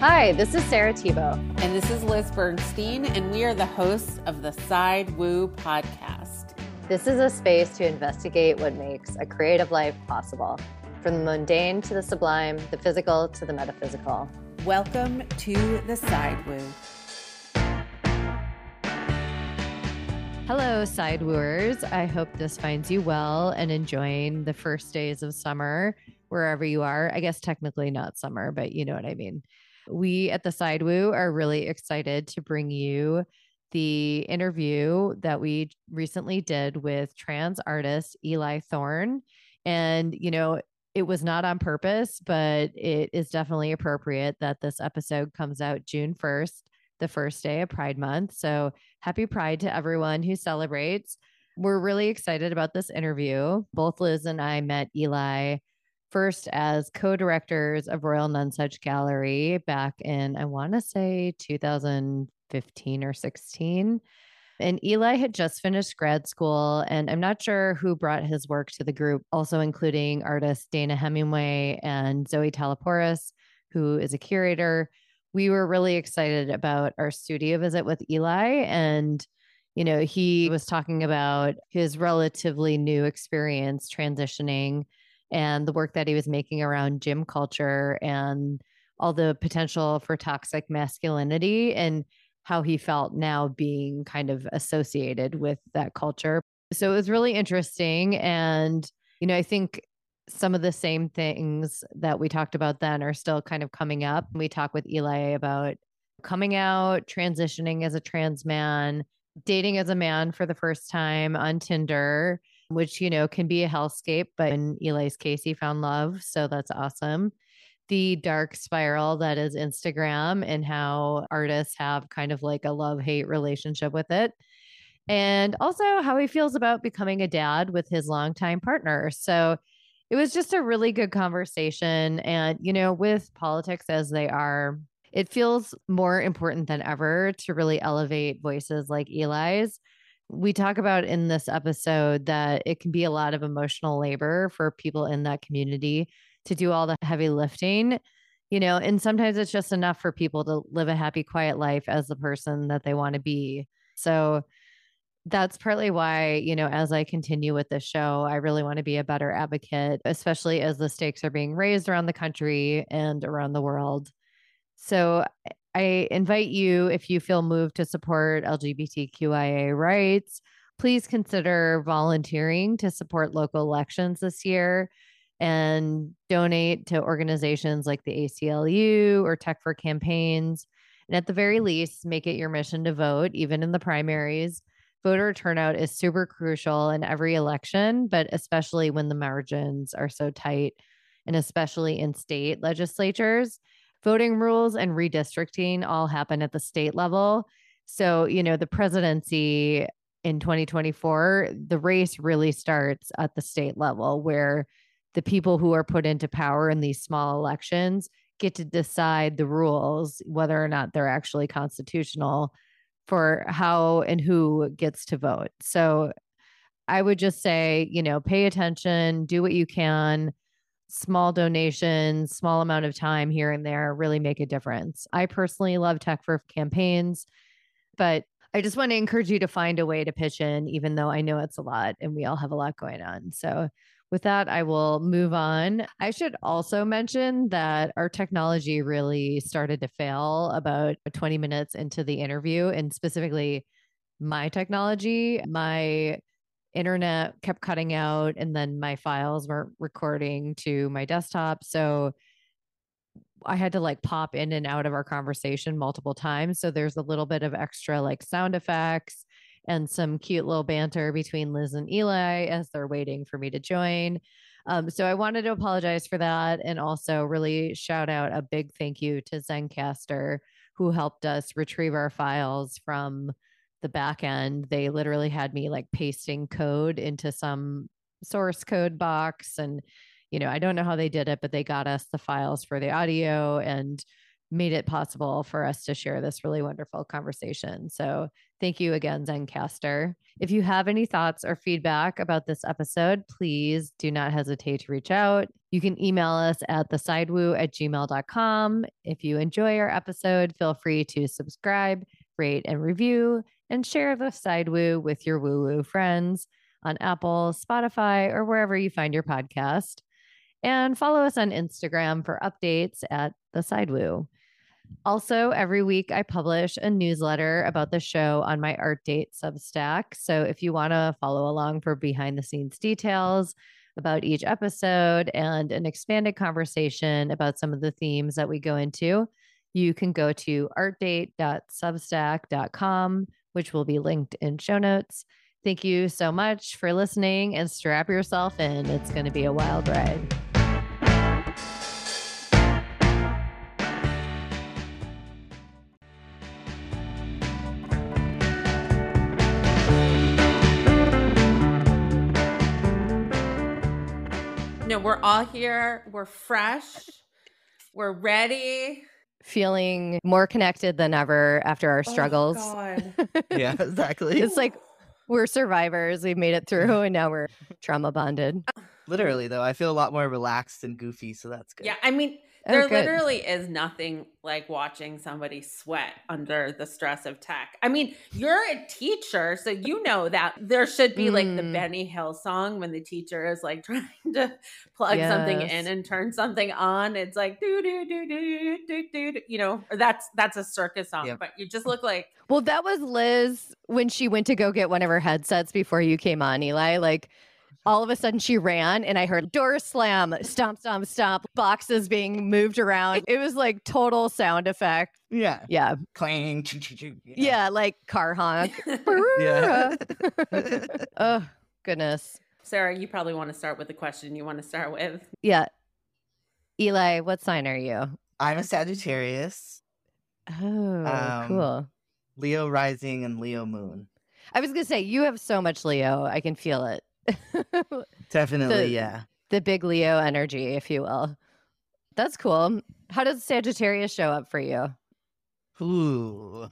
Hi, this is Sarah Thibault. And this is Liz Bernstein, and we are the hosts of the Side Woo podcast. This is a space to investigate what makes a creative life possible, from the mundane to the sublime, the physical to the metaphysical. Welcome to the Side Woo. Hello, side wooers. I hope this finds you well and enjoying the first days of summer wherever you are. I guess technically not summer, but you know what I mean. We at the Side Woo are really excited to bring you the interview that we recently did with trans artist Eli Thorne. And, you know, it was not on purpose, but it is definitely appropriate that this episode comes out June 1st, the first day of Pride Month. So happy Pride to everyone who celebrates. We're really excited about this interview. Both Liz and I met Eli first as co-directors of Royal Nonesuch Gallery back in I want to say 2015 or 16. And Eli had just finished grad school, and I'm not sure who brought his work to the group, also including artists Dana Hemingway and Zoe Talaporis, who is a curator. We were really excited about our studio visit with Eli. And, you know, he was talking about his relatively new experience transitioning and the work that he was making around gym culture and all the potential for toxic masculinity and how he felt now being kind of associated with that culture. So it was really interesting. And, you know, I think some of the same things that we talked about then are still kind of coming up. We talk with Eli about coming out, transitioning as a trans man, dating as a man for the first time on Tinder, which, you know, can be a hellscape, but in Eli's case, he found love. So that's awesome. The dark spiral that is Instagram and how artists have kind of like a love hate relationship with it. And also how he feels about becoming a dad with his longtime partner. So it was just a really good conversation. And, you know, with politics as they are, it feels more important than ever to really elevate voices like Eli's we talk about in this episode that it can be a lot of emotional labor for people in that community to do all the heavy lifting you know and sometimes it's just enough for people to live a happy quiet life as the person that they want to be. So that's partly why you know as i continue with this show i really want to be a better advocate especially as the stakes are being raised around the country and around the world. So I invite you, if you feel moved to support LGBTQIA rights, please consider volunteering to support local elections this year and donate to organizations like the ACLU or Tech for Campaigns. And at the very least, make it your mission to vote, even in the primaries. Voter turnout is super crucial in every election, but especially when the margins are so tight, and especially in state legislatures voting rules and redistricting all happen at the state level. So, you know, the presidency in 2024, the race really starts at the state level where the people who are put into power in these small elections get to decide the rules, whether or not they're actually constitutional for how and who gets to vote. So I would just say, you know, pay attention, do what you can small donations, small amount of time here and there really make a difference. I personally love tech for campaigns, but I just want to encourage you to find a way to pitch in, even though I know it's a lot and we all have a lot going on. So, with that, I will move on. I should also mention that our technology really started to fail about 20 minutes into the interview, and specifically my technology. My internet kept cutting out and then my files weren't recording to my desktop so I had to like pop in and out of our conversation multiple times so there's a little bit of extra like sound effects and some cute little banter between Liz and Eli as they're waiting for me to join um, so I wanted to apologize for that and also really shout out a big thank you to Zencastr who helped us retrieve our files from the back end, they literally had me like pasting code into some source code box. And, you know, I don't know how they did it, but they got us the files for the audio and made it possible for us to share this really wonderful conversation. So Thank you again, Zencastr. If you have any thoughts or feedback about this episode, please do not hesitate to reach out. You can email us at thesidewoo at gmail.com. If you enjoy our episode, feel free to subscribe, rate, and review, and share the Sidewoo with your woo woo friends on Apple, Spotify, or wherever you find your podcast. And follow us on Instagram for updates at the Sidewoo. Also, every week I publish a newsletter about the show on my Art Date Substack. So if you want to follow along for behind the scenes details about each episode and an expanded conversation about some of the themes that we go into, you can go to artdate.substack.com, which will be linked in show notes. Thank you so much for listening and strap yourself in. It's going to be a wild ride. No, we're all here. We're fresh. We're ready. Feeling more connected than ever after our oh struggles. Oh, God. yeah, exactly. it's like we're survivors. We've made it through and now we're trauma bonded. Uh, Literally, though, I feel a lot more relaxed and goofy, so that's good. Yeah, I mean, Oh, there good. literally is nothing like watching somebody sweat under the stress of tech. I mean, you're a teacher, so you know that there should be like the Mm. Benny Hill song when the teacher is like trying to plug something in and turn something on. It's like do do do do do do. do, You know, or that's that's a circus song, Yep. but you just look like Well, that was Liz when she went to go get one of her headsets before you came on, Eli. Like all of a sudden she ran and I heard door slam, stomp, stomp, stomp, boxes being moved around. It was like total sound effect. Yeah. Yeah. Clang. choo, choo, choo, you. Yeah. Like car honk. Yeah. oh, goodness. Sarah. You probably want to start with the question you want to start with. Yeah. Eli, what sign are you? I'm a Sagittarius, Oh, Um, cool. Leo rising, and Leo moon. I was going to say, you have so much Leo. I can feel it. Definitely, The- yeah. the big Leo energy, if you will. That's cool. How does Sagittarius show up for you? Ooh.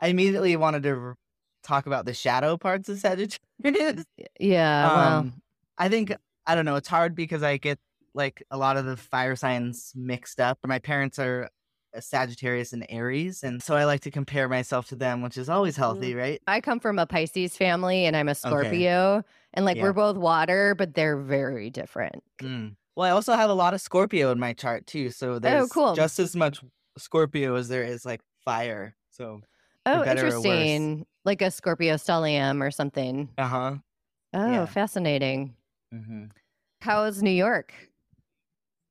I immediately wanted to talk about the shadow parts of Sagittarius. Yeah, well, Um, I think I don't know. It's hard because I get like a lot of the fire signs mixed up. My parents are a Sagittarius and Aries, and so I like to compare myself to them, which is always healthy, right? I come from a Pisces family and I'm a Scorpio. And like Yeah. we're both water, but they're very different. Mm. Well, I also have a lot of Scorpio in my chart too, so there's Oh, cool. just as much Scorpio as there is like fire. So, Oh, better or worse. interesting. Like a Scorpio stellium or something. uh huh. Oh, Yeah. fascinating. hmm How's New York?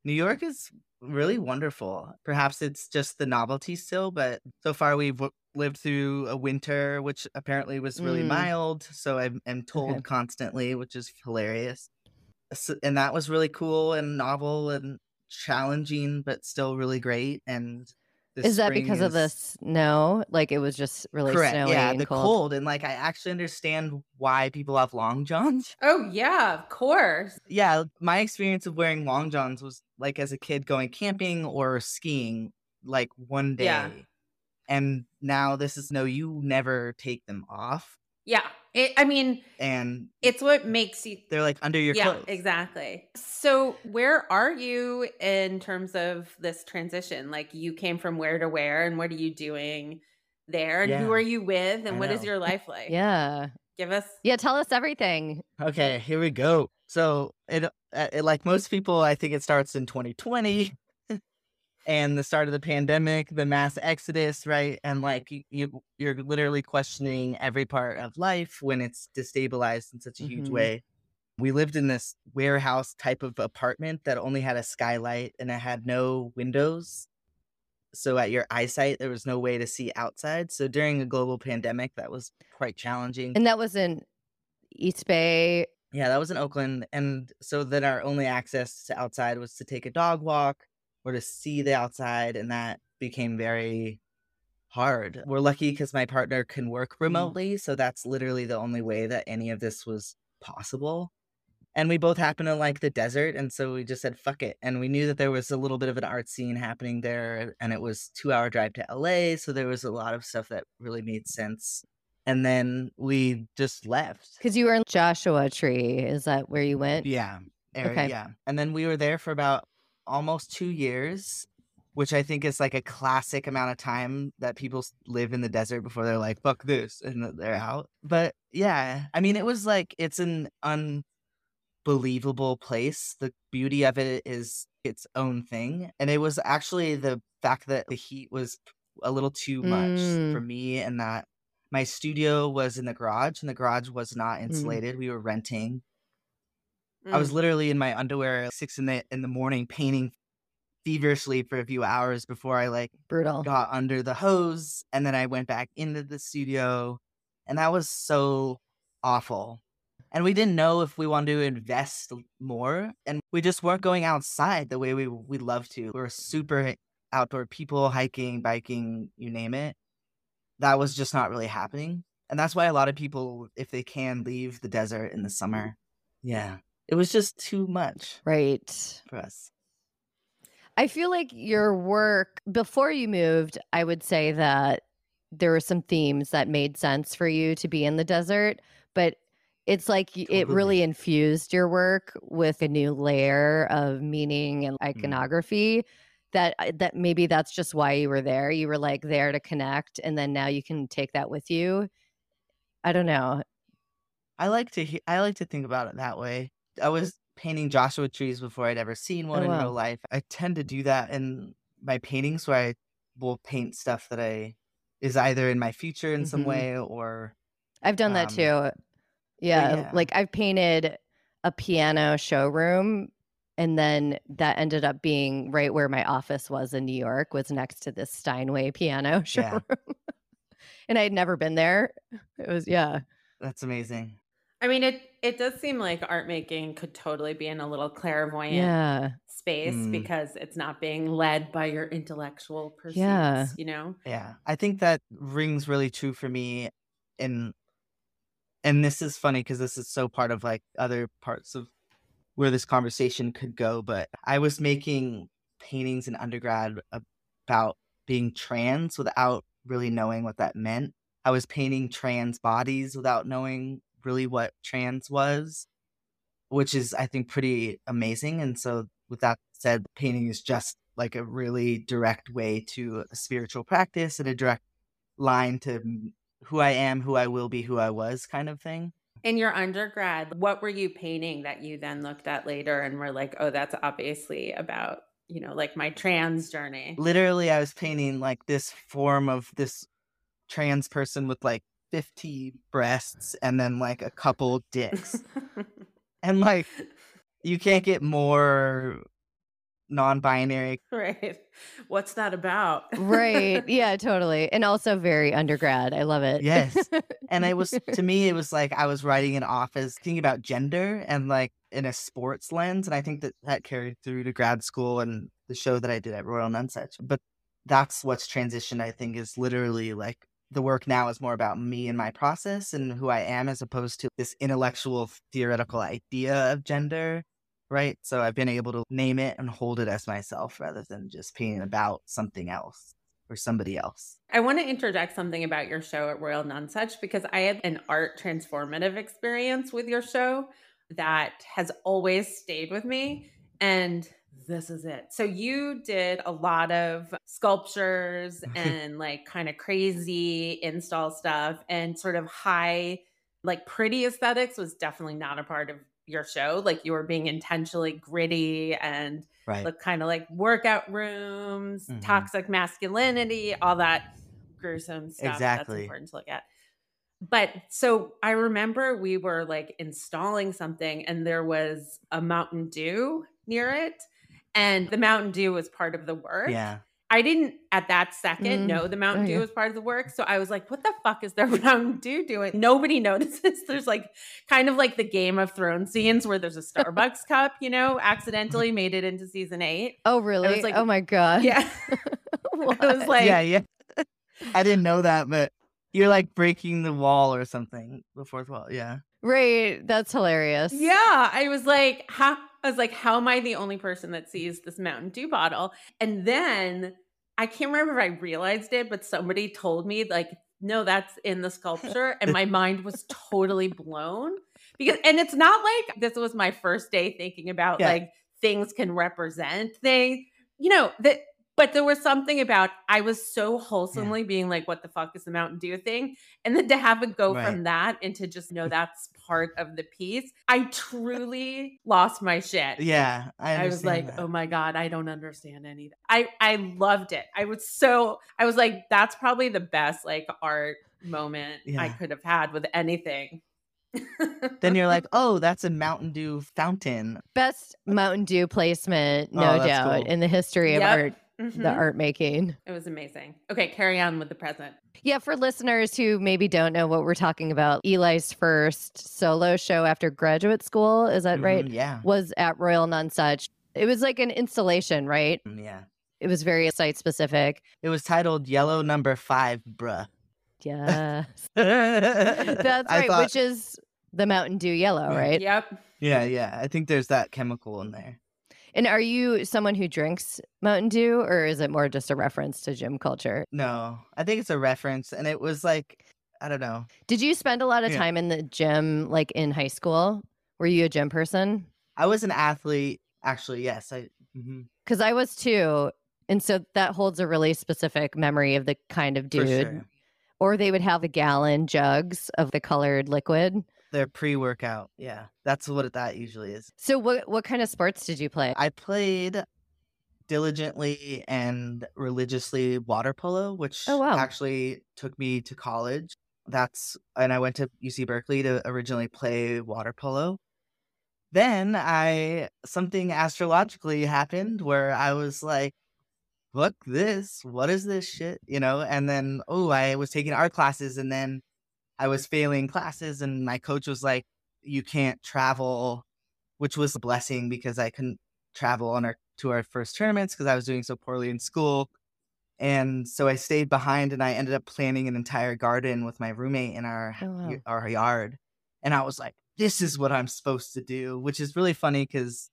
New York is really wonderful. Perhaps it's just the novelty still, but so far we've lived through a winter, which apparently was really Mm. mild. So I'm, I'm told Okay. constantly, which is hilarious. So, and that was really cool and novel and challenging, but still really great. And Is that because of the is- snow? Like it was just really Correct. snowy Yeah, and the cold. cold. And like, I actually understand why people have long johns. Oh yeah, of course. Yeah, my experience of wearing long johns was like as a kid going camping or skiing like one day. Yeah. And now this is no, you never take them off. Yeah, it, I mean, And it's what makes you they're like under your yeah, clothes. exactly. So, where are you in terms of this transition? Like, you came from where to where, and what are you doing there? And who are you with? And I what is know. your life like? Yeah. Give us. Yeah. Tell us everything. Okay, here we go. So it, uh, it like most people, I think it starts in 2020 and the start of the pandemic, the mass exodus, right? And like you, you you're literally questioning every part of life when it's destabilized in such a huge Mhm. way. We lived in this warehouse type of apartment that only had a skylight and it had no windows. So at your eyesight, there was no way to see outside. So during a global pandemic, that was quite challenging. And that was in East Bay. Yeah, that was in Oakland. And so then our only access to outside was to take a dog walk or to see the outside. And that became very hard. We're lucky because my partner can work mm. remotely. So that's literally the only way that any of this was possible. And we both happen to like the desert. And so we just said, fuck it. And we knew that there was a little bit of an art scene happening there. And it was two hour drive to LA. So there was a lot of stuff that really made sense and then we just left. Because you were in Joshua Tree. Is that where you went? Yeah. area, Okay. Yeah. And then we were there for about almost two years, which I think is like a classic amount of time that people live in the desert before they're like, fuck this, and they're out. But yeah, I mean, it was like, it's an unbelievable place. The beauty of it is its own thing. And it was actually the fact that the heat was a little too much Mm. for me and that my studio was in the garage and the garage was not insulated. We were renting. I was Mm. literally in my underwear at six in the in the morning painting feverishly for a few hours before I like Brutal. got under the hose and then I went back into the studio and that was so awful. And we didn't know if we wanted to invest more and we just weren't going outside the way we we love to. We were super outdoor people, hiking, biking, you name it. That was just not really happening. And that's why a lot of people if they can leave the desert in the summer. Yeah. It was just too much Right. for us. I feel like your work before you moved, I would say that there were some themes that made sense for you to be in the desert, but it's like y- it really infused your work with a new layer of meaning and mm. iconography that uh, that maybe that's just why you were there. You were like there to connect and then now you can take that with you. I don't know. I like to he- I like to think about it that way. I was painting Joshua trees before I'd ever seen one Oh, in wow. real life. I tend to do that in my paintings where I will paint stuff that I is either in my future in some Mhm. way or I've done that Um, too. Yeah, yeah. like I've painted a piano showroom and then that ended up being right where my office was in New York was next to this Steinway piano showroom. and I had never been there. It was yeah. that's amazing. I mean, it it does seem like art making could totally be in a little clairvoyant Yeah. space Mm. because it's not being led by your intellectual pursuits. Yeah. You know. Yeah. I think that rings really true for me in and this is funny because this is so part of like other parts of where this conversation could go, but I was making paintings in undergrad about being trans without really knowing what that meant. I was painting trans bodies without knowing really what trans was, which is, I think, pretty amazing. And so, with that said, painting is just like a really direct way to a spiritual practice and a direct line to who I am, who I will be, who I was kind of thing. In your undergrad, what were you painting that you then looked at later and were like, oh, that's obviously about, you know, like my trans journey? literally I was painting like this form of this trans person with like 50 breasts and then like a couple dicks. and like you can't get more non-binary. right. What's that about? Right. Yeah, totally. And also very undergrad. I love it. Yes. And it was to me it was like I was writing an office thinking about gender and like in a sports lens and I think that that carried through to grad school and the show that I did at Royal Nonesuch. But that's what's transitioned I think is literally like the work now is more about me and my process and who I am as opposed to this intellectual theoretical idea of gender. Right. So I've been able to name it and hold it as myself rather than just painting about something else or somebody else. I want to interject something about your show at Royal Nonesuch because I had an art transformative experience with your show that has always stayed with me. And this is it. So you did a lot of sculptures and like kind of crazy install stuff and sort of high, like pretty aesthetics was definitely not a part of your show. Like you were being intentionally gritty and Right. look kind of like workout rooms, Mhm. toxic masculinity, all that gruesome stuff Exactly. that's important to look at. But so I remember we were like installing something and there was a Mountain Dew near it. And the Mountain Dew was part of the work. Yeah. I didn't at that second Mm. know the Mountain Oh, Dew yeah. was part of the work. So I was like, what the fuck is their Mountain Dew doing? Nobody notices. There's like kind of like the Game of Thrones scenes where there's a Starbucks cup, you know, accidentally made it into season eight. Oh, really? It's like- oh my god. Yeah. What? I was like, yeah, yeah. I didn't know that, but you're like breaking the wall or something. The fourth wall. Yeah. right. That's hilarious. Yeah, I was like, how I was like, how am I the only person that sees this Mountain Dew bottle? And then I can't remember if I realized it, but somebody told me like no, that's in the sculpture. And my mind was totally blown because, and it's not like this was my first day thinking about Yeah. like things can represent they, you know, that, but there was something about I was so wholesomely being like, what the fuck is the Mountain Dew thing? And then to have it go Right. from that into just know that's part of the piece, I truly lost my shit. Yeah, I, I was like, that. oh my God, I don't understand anything. I, I loved it. I was so, I was like, that's probably the best like art moment I could have had with anything. then you're like, oh, that's a Mountain Dew fountain. Best Mountain Dew placement, Oh, no that's doubt, cool. in the history of Yep. art, the Mhm. art making. It was amazing. Okay, carry on with the present. Yeah, for listeners who maybe don't know what we're talking about, Eli's first solo show after graduate school, is that right? Mhm, Yeah, Was at Royal Nonesuch. It was like an installation, right? Mm, yeah. It was very site specific. It was titled Yellow Number Five, bruh. Yeah. That's That's right, which is the Mountain Dew yellow, Right. right? Yep. yeah, yeah. I think there's that chemical in there. And are you someone who drinks Mountain Dew or is it more just a reference to gym culture? No, I think it's a reference, and it was like, I don't know. Did you spend a lot of Yeah. time in the gym like in high school? Were you a gym person? I was an athlete, actually. Yes, I. Mm-hmm. Because I was too. And so that holds a really specific memory of the kind of dude. sure. Or they would have the gallon jugs of the colored liquid. Their pre-workout, yeah, that's what that usually is. So what what kind of sports did you play? I played diligently and religiously water polo, oh, which Oh, wow. actually took me to college. That's and I went to UC Berkeley to originally play water polo. Then I something astrologically happened where I was like, "Fuck this! What is this shit?" You know. And then oh, I was taking art classes, and then I was failing classes, and my coach was like, "You can't travel," which was a blessing because I couldn't travel on our to our first tournaments because I was doing so poorly in school. And so I stayed behind and I ended up planting an entire garden with my roommate in our Oh, wow. our yard. And I was like, this is what I'm supposed to do, which is really funny because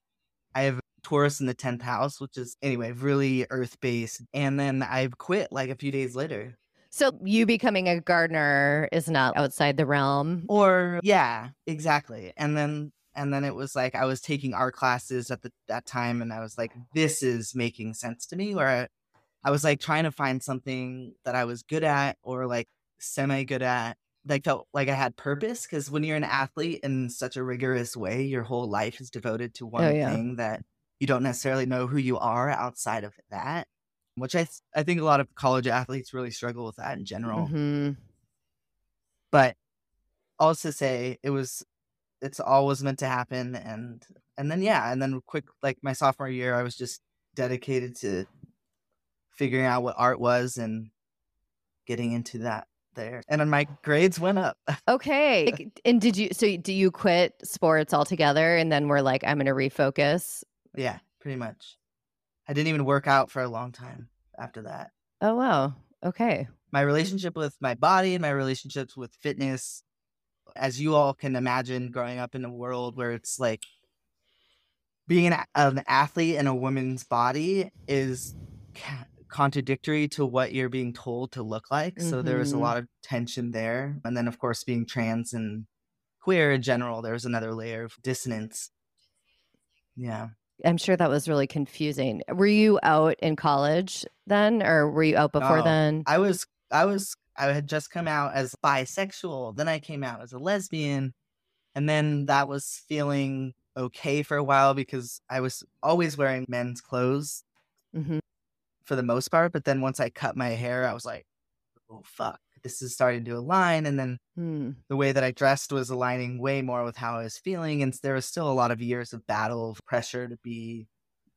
I have Taurus in the 10th house, which is anyway, really earth based. And then I quit like a few days later. So you becoming a gardener is not outside the realm. Or yeah, exactly. And then and then it was like I was taking art classes at the that time and I was like, this is making sense to me. Where I, I was like trying to find something that I was good at or like semi good at. Like felt like I had purpose because when you're an athlete in such a rigorous way, your whole life is devoted to oh, one Oh, yeah. thing that you don't necessarily know who you are outside of that. Which I th- I think a lot of college athletes really struggle with that in general Mhm. but also say it was it's always meant to happen and and then yeah and then quick like my sophomore year i was just dedicated to figuring out what art was and getting into that there and then my grades went up Okay. And did you so do you quit sports altogether and then we're like, I'm gonna refocus? yeah pretty much i didn't even work out for a long time after that Oh wow. Okay. my relationship with my body and my relationships with fitness as you all can imagine growing up in a world where it's like being an, an athlete in a woman's body is ca- contradictory to what you're being told to look like so there was a Mhm. lot of tension there and then of course being trans and queer in general there was another layer of dissonance yeah I'm sure that was really confusing. Were you out in college then or were you out before then? I was I was I had just come out as bisexual. Then I came out as a lesbian. And then that was feeling okay for a while because I was always wearing men's clothes Mhm. for the most part. But then once I cut my hair, I was like, oh fuck, this is starting to align. And then Hmm. the way that I dressed was aligning way more with how I was feeling. And there was still a lot of years of battle of pressure to be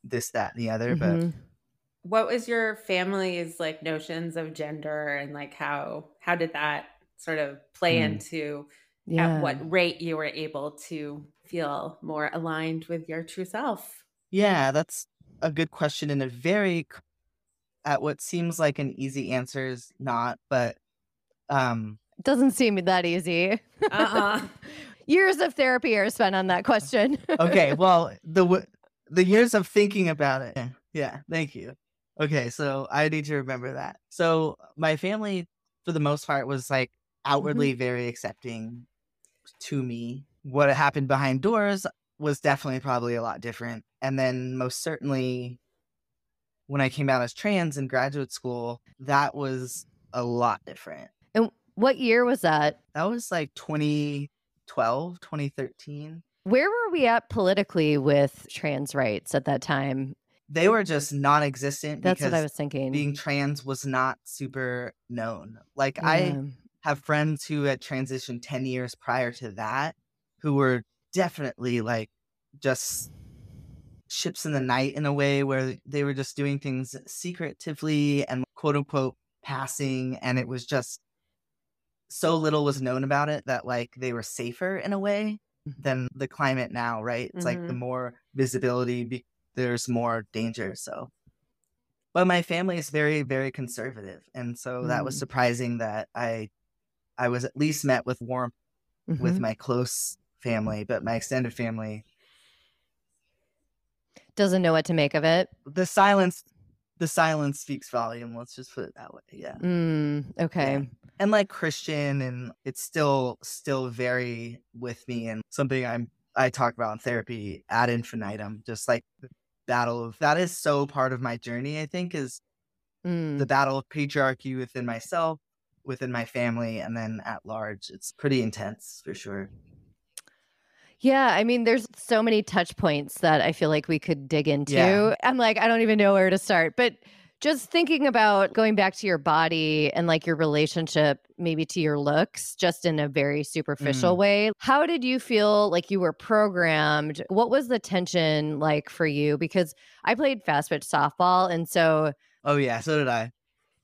this, that, and the other. But Mhm. What was your family's like notions of gender and like how how did that sort of play Hmm. into Yeah. at what rate you were able to feel more aligned with your true self? Yeah, that's a good question and a very at what seems like an easy answer is not, but um Doesn't seem that easy. Uh-uh. Years of therapy are spent on that question. okay, well, the w- the years of thinking about it. Yeah, yeah, thank you. Okay, so I need to remember that. So my family for the most part was like outwardly very accepting to me. What happened behind doors was definitely probably a lot different. And then most certainly when I came out as trans in graduate school, that was a lot different. What year was that? That was like 2012, 2013. Where were we at politically with trans rights at that time? They were just non existent That's what I was thinking. being trans was not super known. Like Yeah. I have friends who had transitioned 10 years prior to that who were definitely like just ships in the night in a way where they were just doing things secretively and quote unquote passing and it was just so little was known about it that like they were safer in a way Mhm. than the climate now right it's like the Mhm. more visibility be- there's more danger so but my family is very very conservative and so that was Mm. surprising that i i was at least met with warmth with Mhm. my close family but my extended family Doesn't know what to make of it. the silence the silence speaks volume let's just put it that way yeah Mm, okay. and like christian and it's still still very with me and something i'm i talk about in therapy ad infinitum just like the battle of that is so part of my journey i think is Mm. the battle of patriarchy within myself within my family and then at large it's pretty intense for sure Yeah, I mean, there's so many touch points that I feel like we could dig into. Yeah. I'm like, I don't even know where to start. But just thinking about going back to your body and like your relationship, maybe to your looks, just in a very superficial Mm. way. How did you feel like you were programmed? What was the tension like for you? Because I played fast pitch softball. And so oh yeah so did i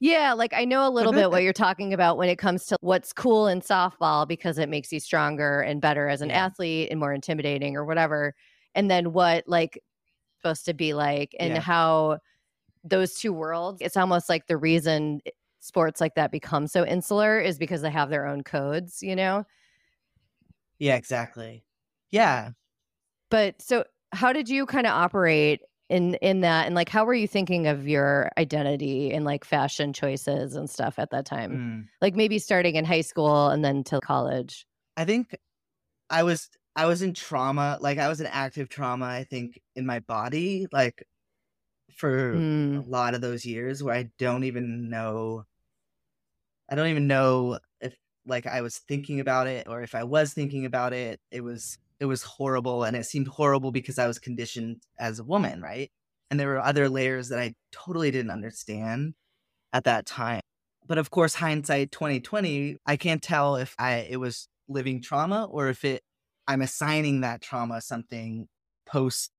yeah, like I know a little bit what you're talking about when it comes to what's cool in softball because it makes you stronger and better as an Yeah. athlete and more intimidating or whatever. And then what like supposed to be like and Yeah. how those two worlds, it's almost like the reason sports like that become so insular is because they have their own codes, you know? yeah exactly yeah But so how did you kind of operate in in that and like how were you thinking of your identity and like fashion choices and stuff at that time? Mm. like maybe starting in high school and then to college. I think I was I was in trauma, like I was in active trauma, I think, in my body, like for Mm, a lot of those years where I don't even know I don't even know if like I was thinking about it or if I was thinking about it. It was it was horrible and it seemed horrible because I was conditioned as a woman, right? And there were other layers that I totally didn't understand at that time. But of course, hindsight 2020, I can't tell if I it was living trauma or if it I'm assigning that trauma something post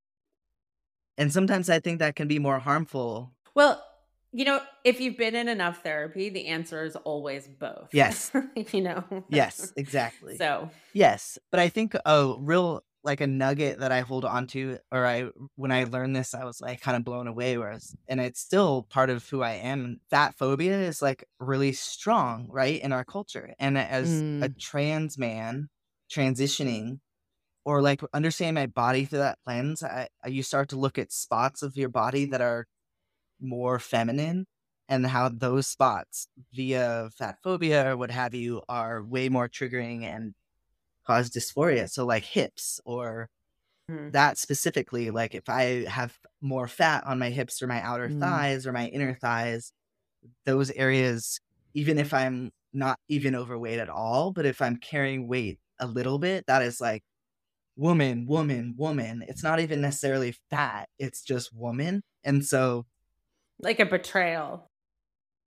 and sometimes I think that can be more harmful. Well, you know, if you've been in enough therapy, the answer is always both. Yes. you know? Yes, exactly. So, Yes, but I think a real like a nugget that I hold on to, or I when I learned this, I was like kind of blown away. Whereas, and it's still part of who I am. Fat phobia is like really strong, right, in our culture. And as a Mm. trans man transitioning, or like understanding my body through that lens, I you start to look at spots of your body that are more feminine and how those spots via fat phobia or what have you are way more triggering and cause dysphoria. So like hips or Mhm. that specifically, like if I have more fat on my hips or my outer Mm. thighs or my inner thighs, those areas, even if I'm not even overweight at all, but if I'm carrying weight a little bit, that is like woman, woman, woman. It's not even necessarily fat, it's just woman. And so like a betrayal.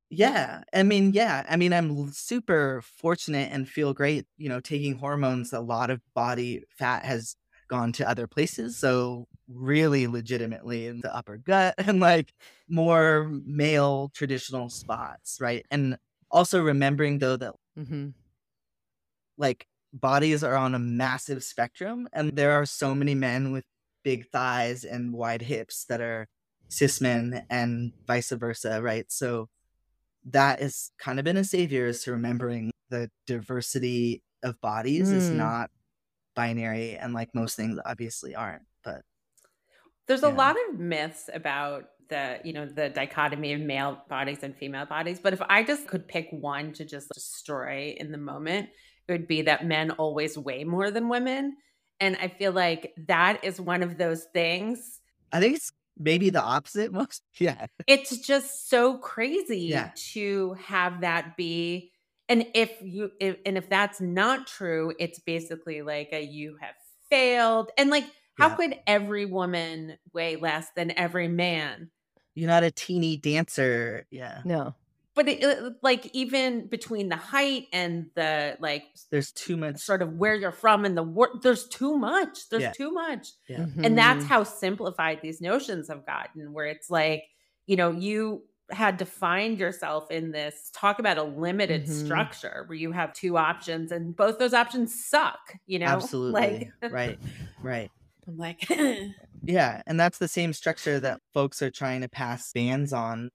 Yeah, I mean, yeah, I mean, I'm super fortunate and feel great, you know, taking hormones. A lot of body fat has gone to other places, so really legitimately in the upper gut and like more male traditional spots, right? And also remembering though that mhm. like bodies are on a massive spectrum and there are so many men with big thighs and wide hips that are cis men and vice versa, right? So that has kind of been a savior is to remembering the diversity of bodies is Mm. not binary and like most things obviously aren't but There's a lot of myths about the you know the dichotomy of male bodies and female bodies but if i just could pick one to just destroy in the moment it would be that men always weigh more than women and i feel like that is one of those things I think it's maybe the opposite most. Yeah. it's just so crazy Yeah. to have that be and if you if, and if that's not true it's basically like a you have failed and like how Yeah. could every woman weigh less than every man You're not a teeny dancer. Yeah. No. But it, it- like even between the height and the like There's too much. sort of where you're from and the work there's too much there's Yeah. too much Yeah. and that's how simplified these notions have gotten where it's like you know you had to find yourself in this talk about a limited Mhm. structure where you have two options and both those options suck you know Absolutely. like right. Right. i'm like Yeah. And that's the same structure that folks are trying to pass bans on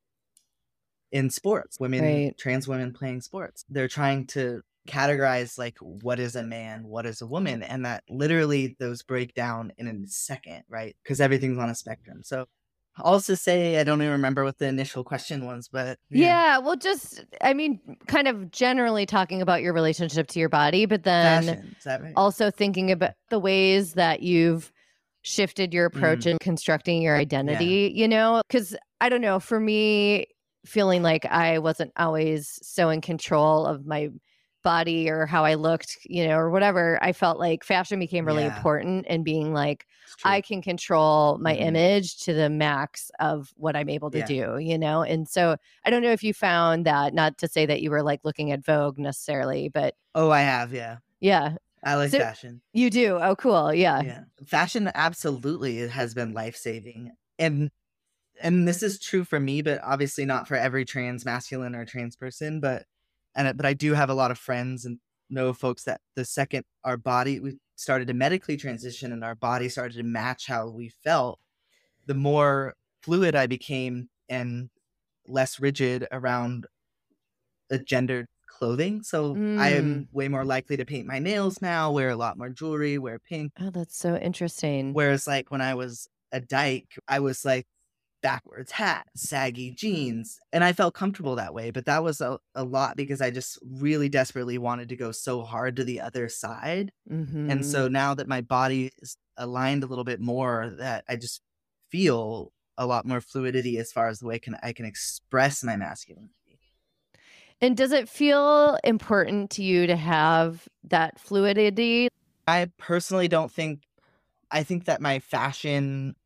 in sports. Women, Right. trans women playing sports. They're trying to categorize like what is a man, what is a woman, and that literally those break down in a second, right? Because everything's on a spectrum. So I'll also say I don't even remember what the initial question was, but Yeah. well, just I mean, kind of generally talking about your relationship to your body, but then fashion. Is that right? also thinking about the ways that you've shifted your approach Mm. in constructing your identity, you know? Because I don't know, for me, feeling like I wasn't always so in control of my body or how I looked, you know, or whatever, I felt like fashion became really Yeah. important and being like, I can control my Mhm. image to the max of what I'm able to Yeah. do, you know? And so I don't know if you found that, not to say that you were like looking at Vogue necessarily, but oh, I have. Yeah. yeah, I like So- fashion. you do. Oh, cool. Yeah. yeah fashion absolutely has been life-saving and and this is true for me but obviously not for every trans masculine or trans person but and but i do have a lot of friends and know folks that the second our body we started to medically transition and our body started to match how we felt the more fluid i became and less rigid around a gendered clothing. So i am mm. way more likely to paint my nails now wear a lot more jewelry wear pink. Oh, that's so interesting. Whereas, like, when I was a dyke, I was like backwards hat, saggy jeans, and I felt comfortable that way. But that was a, a lot because I just really desperately wanted to go so hard to the other side. Mhm. And so now that my body is aligned a little bit more, that I just feel a lot more fluidity as far as the way can I can express my masculinity. And does it feel important to you to have that fluidity? I personally don't think I think that my fashion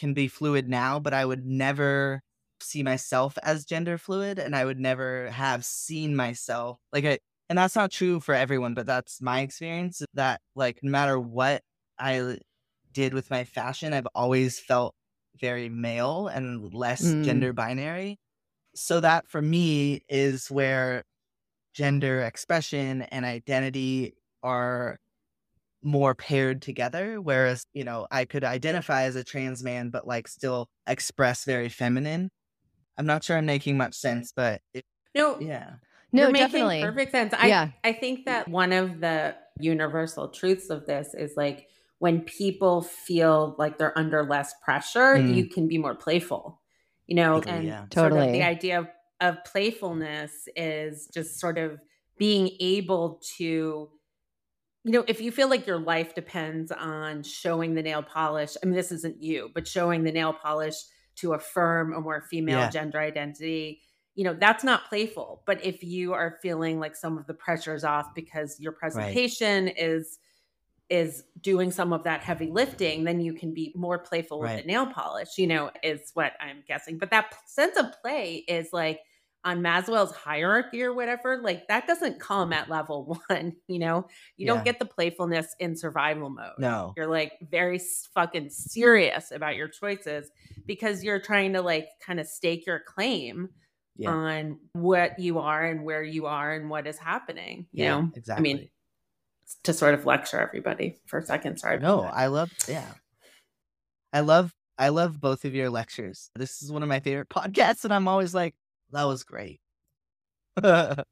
can be fluid now, but I would never see myself as gender fluid and I would never have seen myself like I and that's not true for everyone, but that's my experience that like no matter what I did with my fashion, I've always felt very male and less Mm. gender binary. So that for me is where gender expression and identity are more paired together whereas you know i could identify as a trans man but like still express very feminine i'm not sure i'm making much sense but it, no yeah No, You're making definitely. perfect sense. I Yeah. I think that one of the universal truths of this is like when people feel like they're under less pressure, Mm. you can be more playful. You know, Totally, and yeah. sort of Totally. the idea of, of playfulness is just sort of being able to you know, if you feel like your life depends on showing the nail polish, I mean, this isn't you, but showing the nail polish to affirm a more female Yeah. gender identity, you know, that's not playful. But if you are feeling like some of the pressure's off because your presentation is is doing some of that heavy lifting, then you can be more playful with the nail polish, you know, is what I'm guessing. But that sense of play is like on Maslow's hierarchy or whatever, like that doesn't come at level one, you know? You Yeah. don't get the playfulness in survival mode. no You're like very fucking serious about your choices because you're trying to like kind of stake your claim Yeah. on what you are and where you are and what is happening. You yeah know, exactly I mean, to sort of lecture everybody for a second. Sorry. no i love yeah i love i love both of your lectures this is one of my favorite podcasts and i'm always like that was great i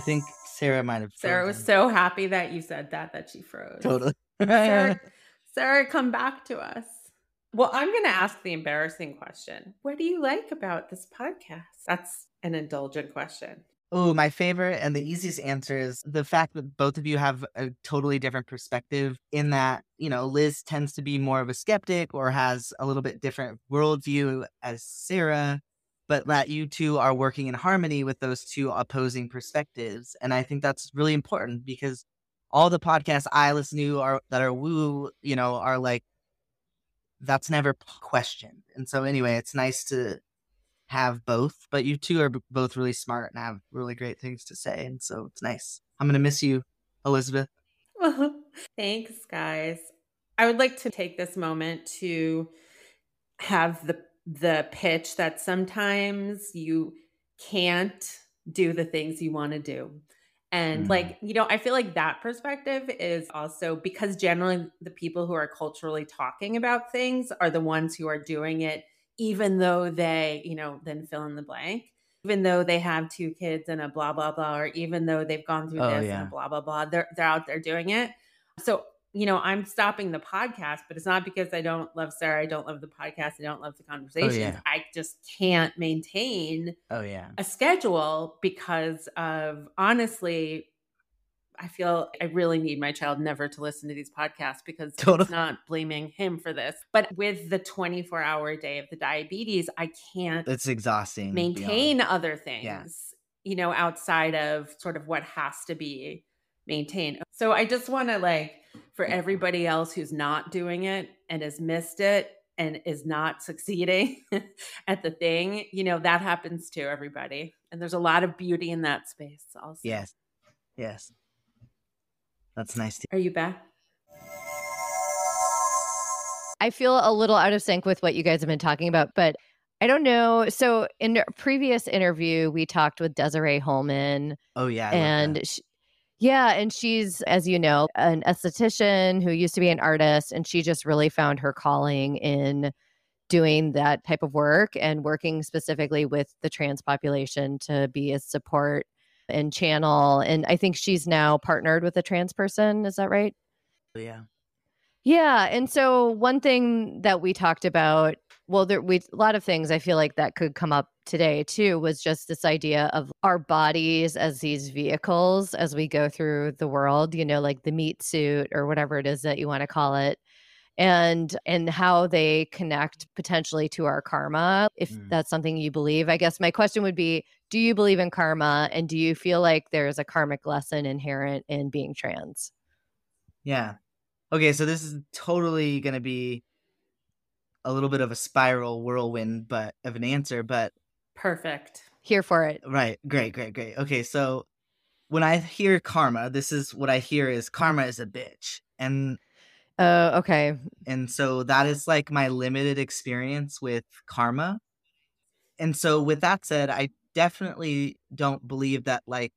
think sarah might have Sarah was so happy that you said that that she froze. totally Sarah, Sarah, come back to us. Well, I'm going to ask the embarrassing question. What do you like about this podcast? That's an indulgent question. Oh, my favorite and the easiest answer is the fact that both of you have a totally different perspective in that, you know, Liz tends to be more of a skeptic or has a little bit different worldview as Sarah, but that you two are working in harmony with those two opposing perspectives. And I think that's really important because all the podcasts I listen to are that are woo, you know, are like that's never questioned. And so anyway, it's nice to have both, but you two are b- both really smart and have really great things to say. And so it's nice. I'm going to miss you, Elizabeth. Thanks, guys. I would like to take this moment to have the the pitch that sometimes you can't do the things you want to do. And Mhm. like, you know, I feel like that perspective is also because generally the people who are culturally talking about things are the ones who are doing it, even though they, you know, then fill in the blank, even though they have two kids and a blah, blah, blah, or even though they've gone through Oh, this and yeah. a blah, blah, blah, they're, they're out there doing it. So, you know, I'm stopping the podcast, but it's not because I don't love Sarah. I don't love the podcast. I don't love the oh, conversations. yeah. I just can't maintain Oh, yeah. a schedule because of honestly i feel i really need my child never to listen to these podcasts because Totally. it's not blaming him for this but with the 24 hour day of the diabetes i can't It's exhausting. maintain beyond. other things you know outside of sort of what has to be maintained so i just want to like for everybody else who's not doing it and has missed it and is not succeeding at the thing you know that happens to everybody and there's a lot of beauty in that space also Yes. Yes. That's nice to are you back I feel a little out of sync with what you guys have been talking about, but I don't know. So in a previous interview, we talked with Desiree Holman, Oh, yeah. I love that. and sh yeah, and she's, as you know, an esthetician who used to be an artist, and she just really found her calling in doing that type of work and working specifically with the trans population to be a support and channel. And I think she's now partnered with a trans person. Is that right? yeah. Yeah, and so one thing that we talked about, well, there we a lot of things I feel like that could come up today too was just this idea of our bodies as these vehicles as we go through the world, you know, like the meat suit or whatever it is that you want to call it. And and how they connect potentially to our karma, if Mm. that's something you believe. I guess my question would be, do you believe in karma and do you feel like there's a karmic lesson inherent in being trans? Yeah. Okay, so this is totally going to be a little bit of a spiral whirlwind but of an answer, but perfect Here for it. right, great, great, great. Okay, so when I hear karma, this is what I hear is karma is a bitch. And Oh, okay. and so that is like my limited experience with karma. And so with that said, I definitely don't believe that like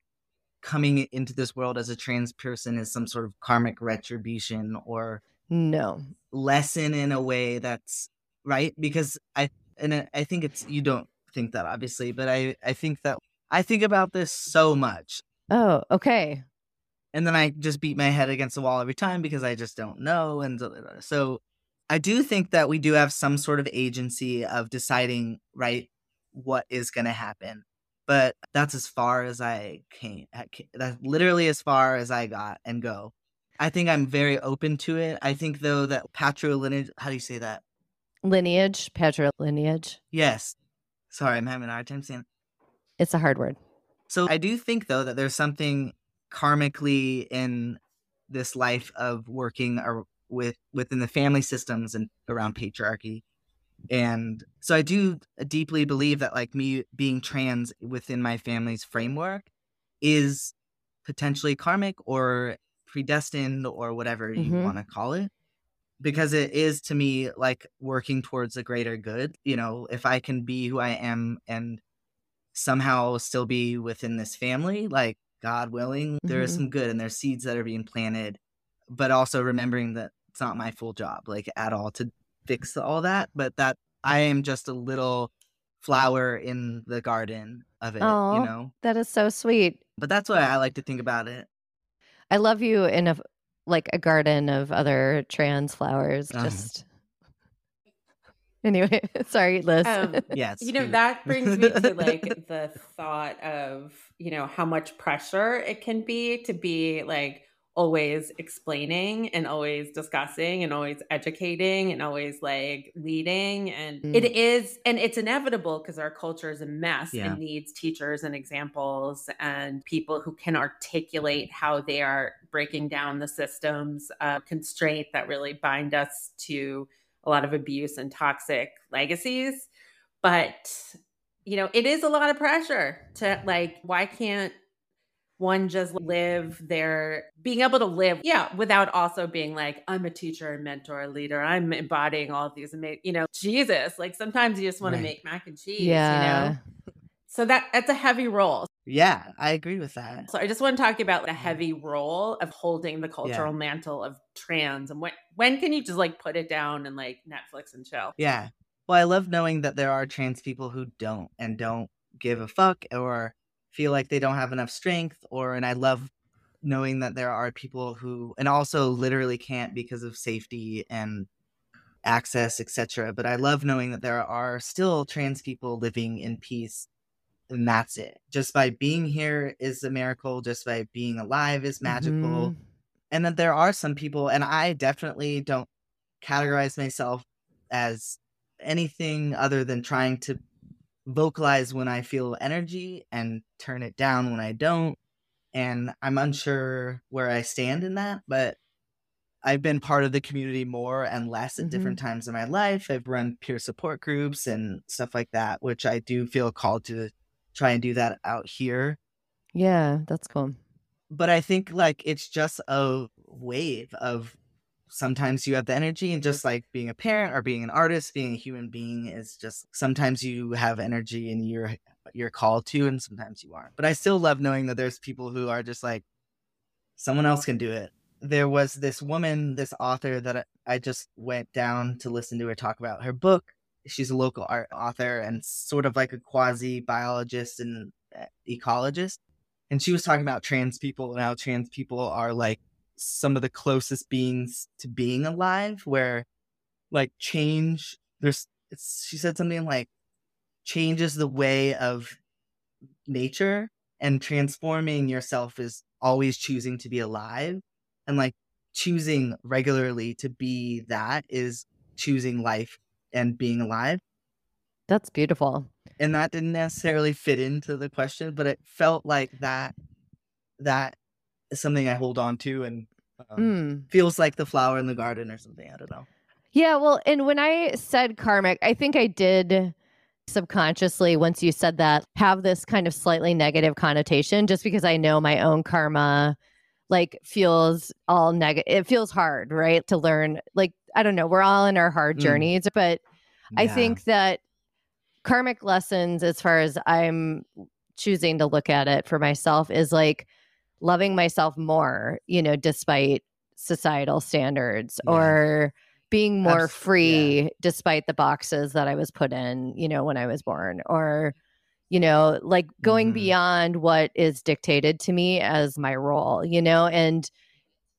coming into this world as a trans person is some sort of karmic retribution or No. lesson in a way that's right because i and I- think it's you don't think that obviously but i i think that i think about this so much Oh, okay. and then i just beat my head against the wall every time because i just don't know and so i do think that we do have some sort of agency of deciding right what is going to happen but that's as far as i came that's literally as far as i got and go i think i'm very open to it i think though that patrilineage how do you say that Lineage, patrilineage. Yes. Sorry, I'm having a hard time saying. it. It's a hard word. So I do think though that there's something karmically in this life of working with within the family systems and around patriarchy. And so I do deeply believe that like me being trans within my family's framework is potentially karmic or predestined or whatever you Mhm. want to call it because it is to me like working towards a greater good you know if i can be who i am and somehow still be within this family like god willing there is Mhm. some good and there's seeds that are being planted but also remembering that it's not my full job like at all to fix all that but that i am just a little flower in the garden of it Aw. you know That is so sweet. but that's why i like to think about it I love you in a like a garden of other trans flowers. Uh-huh. Just Anyway, sorry, Liz. Um, yes. You know, that brings me to like the thought of, you know, how much pressure it can be to be like always explaining and always discussing and always educating and always like leading. And mm. it is, and it's inevitable because our culture is a mess yeah. and needs teachers and examples and people who can articulate how they are breaking down the systems of constraint that really bind us to a lot of abuse and toxic legacies. But, you know, it is a lot of pressure to like, why can't one just live their being able to live yeah without also being like i'm a teacher and mentor a leader. I'm embodying all of these amazing you know jesus like sometimes you just want right. to make mac and cheese yeah. you know? So that that's a heavy role. Yeah i agree with that. So i just want to talk about the heavy role of holding the cultural yeah. mantle of trans and when when can you just like put it down and like netflix and chill? Yeah. Well i love knowing that there are trans people who don't and don't give a fuck or feel like they don't have enough strength or and I love knowing that there are people who and also literally can't because of safety and access etc but I love knowing that there are still trans people living in peace and that's it just by being here is a miracle just by being alive is magical mm-hmm. and that there are some people and I definitely don't categorize myself as anything other than trying to vocalize when I feel energy and turn it down when I don't. And I'm unsure where I stand in that, but I've been part of the community more and less at mm-hmm. different times in my life. I've run peer support groups and stuff like that, which I do feel called to try and do that out here. Yeah, that's cool. But I think like it's just a wave of sometimes you have the energy and just like being a parent or being an artist being a human being is just sometimes you have energy and you're you're called to and sometimes you aren't. But i still love knowing that there's people who are just like someone else can do it. There was this woman this author that i just went down to listen to her talk about her book. She's a local art author and sort of like a quasi biologist and uh, ecologist. And she was talking about trans people and how trans people are like some of the closest beings to being alive where like change there's she said something like changes the way of nature and transforming yourself is always choosing to be alive. And like choosing regularly to be that is choosing life and being alive. That's beautiful. And that didn't necessarily fit into the question but it felt like that that is something I hold on to and um, mm. feels like the flower in the garden or something. I don't know. Yeah, well, and when I said karmic, I think I did subconsciously once you said that have this kind of slightly negative connotation just because I know my own karma like feels all negative it feels hard right to learn like I don't know we're all in our hard mm. journeys but yeah. I think that karmic lessons as far as I'm choosing to look at it for myself is like loving myself more, you know, despite societal standards yeah. or being more Abs- free yeah. despite the boxes that I was put in, you know, when I was born or you know, like going mm. beyond what is dictated to me as my role, you know, and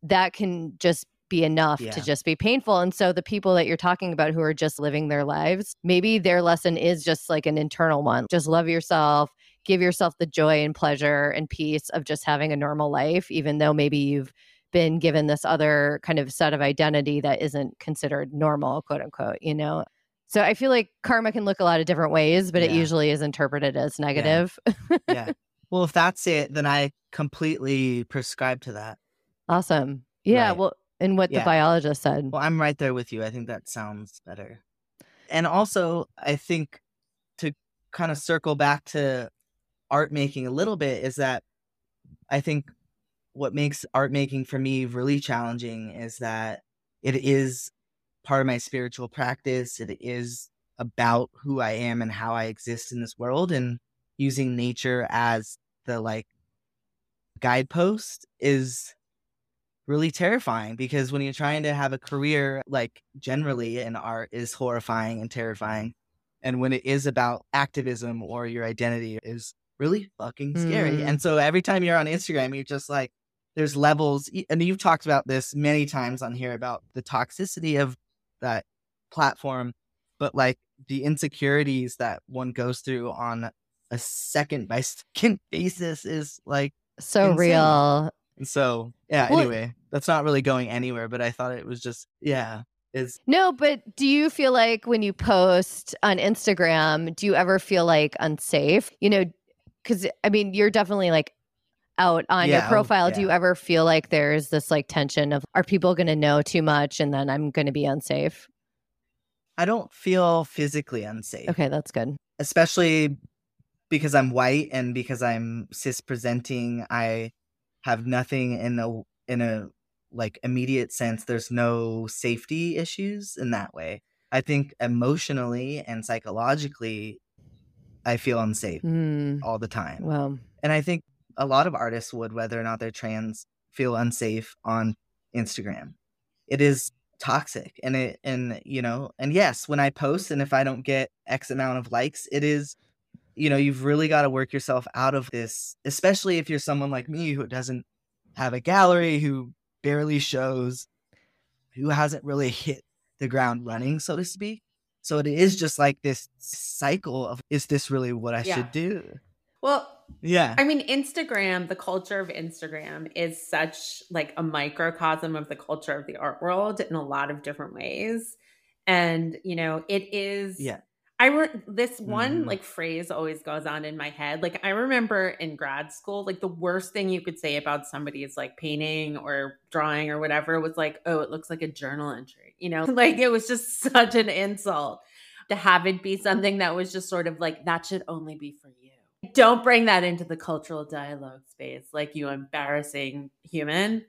that can just be enough yeah. to just be painful. And so the people that you're talking about who are just living their lives, maybe their lesson is just like an internal one. Just love yourself, give yourself the joy and pleasure and peace of just having a normal life, even though maybe you've been given this other kind of set of identity that isn't considered normal, quote unquote, you know? So I feel like karma can look a lot of different ways, but yeah. it usually is interpreted as negative. Yeah. yeah. Well, if that's it, then I completely prescribe to that. Awesome. Yeah. Right. Well, and what yeah. the biologist said. Well, I'm right there with you. I think that sounds better. And also, I think to kind of circle back to art making a little bit is that I think what makes art making for me really challenging is that it is part of my spiritual practice. It is about who I am and how I exist in this world and using nature as the like guidepost is really terrifying because when you're trying to have a career like generally in art is horrifying and terrifying and when it is about activism or your identity is really fucking scary. Mm. And so every time you're on Instagram, you're just like, there's levels. And you've talked about this many times on here about the toxicity of that platform. but like the insecurities that one goes through on a second by second basis is like so insane. real. And so, yeah, Well- anyway, that's not really going anywhere, but I thought it was just, yeah, is No, but do you feel like when you post on Instagram, do you ever feel like unsafe? You know, because I mean, you're definitely like out on your Yeah, oh, profile. Do you ever feel like there's this like tension of are people going to know too much and then I'm going to be unsafe? I don't feel physically unsafe, Okay, that's good. especially because I'm white and because I'm cis presenting. I have nothing in a in a like immediate sense. There's no safety issues in that way. I think emotionally and psychologically, I feel unsafe Hmm. all the time. Well, And I think a lot of artists would, whether or not they're trans, feel unsafe on Instagram. It is toxic and it and you know, and yes, when I post and if I don't get X amount of likes, it is you know, you've really got to work yourself out of this, especially if you're someone like me who doesn't have a gallery, who barely shows, who hasn't really hit the ground running, so to speak. So it is just like this cycle of is this really what I Yeah. should do? Well, Yeah. I mean, Instagram, the culture of Instagram is such like a microcosm of the culture of the art world in a lot of different ways. And, you know, it is Yeah. I re- this one Mhm. like phrase always goes on in my head. Like I remember in grad school, like the worst thing you could say about somebody's like painting or drawing or whatever was like, "Oh, it looks like a journal entry." You know, like it was just such an insult to have it be something that was just sort of like that should only be for you. Don't bring that into the cultural dialogue space, like you embarrassing human.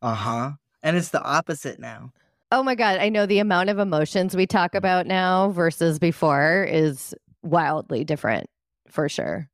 Uh huh. And it's the opposite now. Oh my God, I know the amount of emotions we talk about now versus before is wildly different for sure.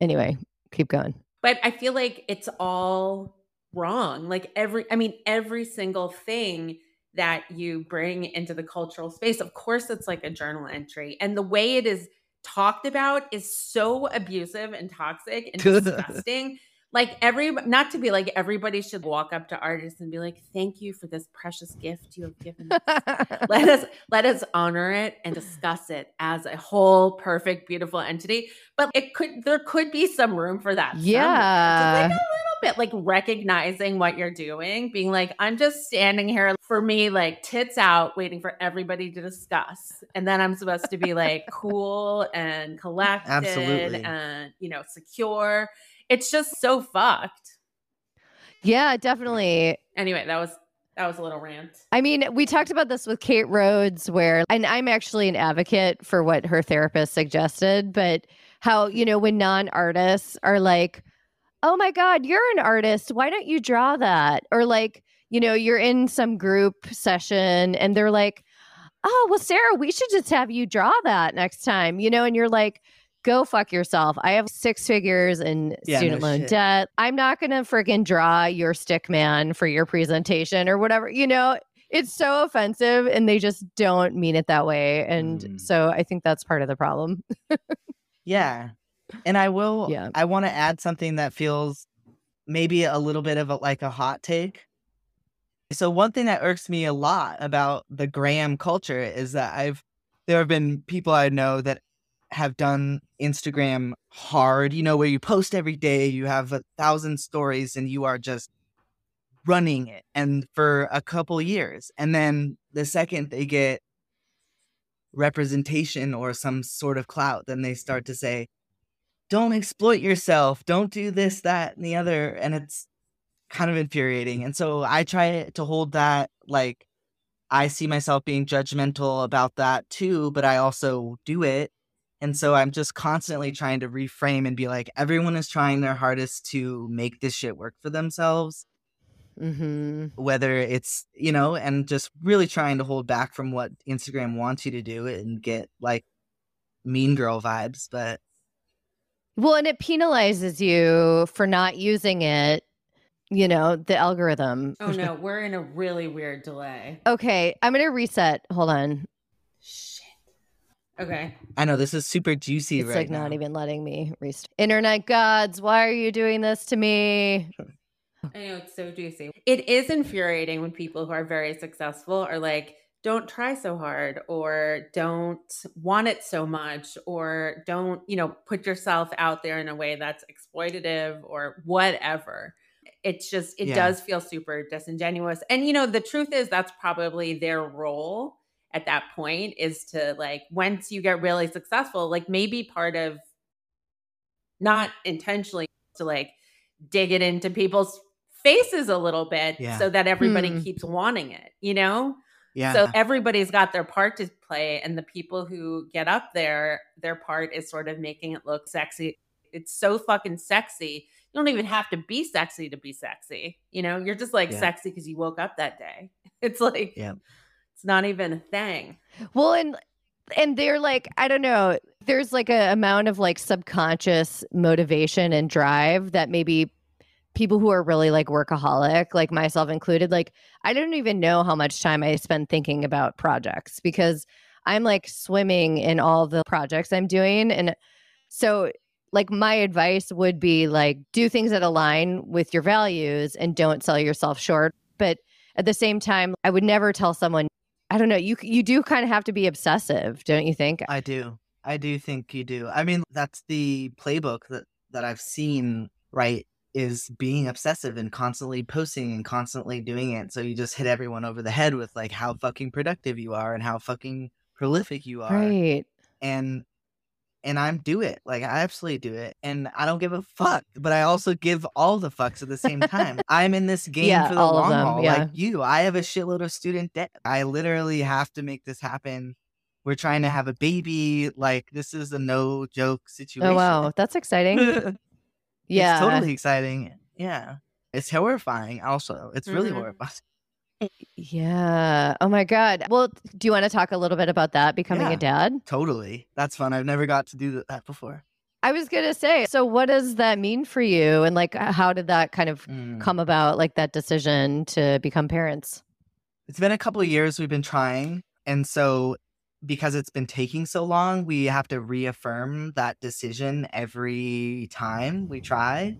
Anyway, keep going. but I feel like it's all wrong. Like every, I mean, every single thing that you bring into the cultural space, of course, it's like a journal entry. And the way it is talked about is so abusive and toxic and disgusting. Like every, not to be like everybody should walk up to artists and be like, "Thank you for this precious gift you have given us." let us let us honor it and discuss it as a whole perfect beautiful entity but it could there could be some room for that. Yeah. Like a little bit like recognizing what you're doing being like i'm just standing here for me like tits out waiting for everybody to discuss and then i'm supposed to be like cool and collected Absolutely. and you know secure it's just so fucked yeah, definitely. anyway that was that was a little rant I mean, we talked about this with Kate Rhodes, where, and I'm actually an advocate for what her therapist suggested, but how, you know, when non artists are like, oh my God, you're an artist. Why don't you draw that? Or like, you know, you're in some group session and they're like, oh, well, Sarah, we should just have you draw that next time, you know, and you're like, go fuck yourself. I have six figures in Yeah, student no loan shit. debt. I'm not going to freaking draw your stick man for your presentation or whatever, you know, it's so offensive and they just don't mean it that way. And Mm. so I think that's part of the problem. Yeah. And I will, Yeah. I want to add something that feels maybe a little bit of a, like a hot take. So, one thing that irks me a lot about the gram culture is that I've, there have been people I know that have done Instagram hard, you know, where you post every day, you have a thousand stories, and you are just running it and for a couple years. And then the second they get representation or some sort of clout, then they start to say, don't exploit yourself, don't do this, that, and the other. And it's kind of infuriating. And so I try to hold that like I see myself being judgmental about that too, but I also do it. And so I'm just constantly trying to reframe and be like, everyone is trying their hardest to make this shit work for themselves hmm whether it's you know and just really trying to hold back from what instagram wants you to do and get like mean girl vibes but Well, and it penalizes you for not using it, you know, the algorithm. oh no we're in a really weird delay Okay, I'm going to reset. Hold on. Shit. Okay. i know this is super juicy It's right like not even letting me restart. Internet gods, why are you doing this to me? I know it's so juicy. It is infuriating when people who are very successful are like don't try so hard or don't want it so much or don't, you know, put yourself out there in a way that's exploitative or whatever. It's just, it Yeah. does feel super disingenuous. And, you know, the truth is that's probably their role at that point is to like, once you get really successful, like maybe part of not intentionally to like dig it into people's faces a little bit Yeah. so that everybody Hmm. keeps wanting it, you know? Yeah. So everybody's got their part to play, and the people who get up there, their part is sort of making it look sexy. It's so fucking sexy. You don't even have to be sexy to be sexy. You know, you're just like Yeah. sexy because you woke up that day. It's like, Yeah. It's not even a thing. Well, and and they're like, I don't know, there's like a amount of like subconscious motivation and drive that maybe people who are really like workaholic, like myself included, like I don't even know how much time I spend thinking about projects because I'm like swimming in all the projects I'm doing. And so like my advice would be like do things that align with your values and don't sell yourself short. But at the same time, I would never tell someone I don't know. You you do kind of have to be obsessive, don't you think? I do. I do think you do. I mean, that's the playbook that that I've seen, right? Is being obsessive and constantly posting and constantly doing it. So you just hit everyone over the head with like how fucking productive you are and how fucking prolific you are. Right. And and I'm do it. Like I absolutely do it. And I don't give a fuck. But I also give all the fucks at the same time. I'm in this game Yeah, for the long them, haul. yeah. Like you. I have a shitload of student debt. I literally have to make this happen. We're trying to have a baby. Like this is a no joke situation. Oh wow, that's exciting. it's yeah. totally exciting. Yeah. It's horrifying also. It's really Mhm. horrifying. Yeah. Oh my god. Well, do you want to talk a little bit about that becoming Yeah. a dad? Totally. That's fun. I've never got to do that before. I was going to say, so what does that mean for you and like how did that kind of Mm. come about like that decision to become parents? It's been a couple of years we've been trying. And so, because it's been taking so long, we have to reaffirm that decision every time we try.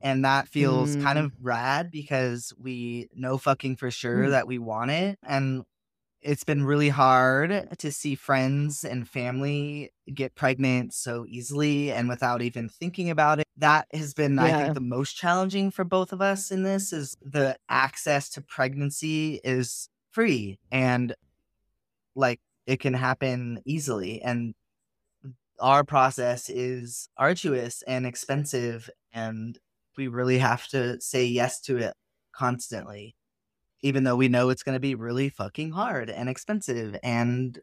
And that feels kind of rad because we know fucking for sure Mm. that we want it. And it's been really hard to see friends and family get pregnant so easily and without even thinking about it. That has been, I think, the most challenging for both of us in this is the access to pregnancy is free and like it can happen easily. And our process is arduous and expensive and we really have to say yes to it constantly even though we know it's going to be really fucking hard and expensive and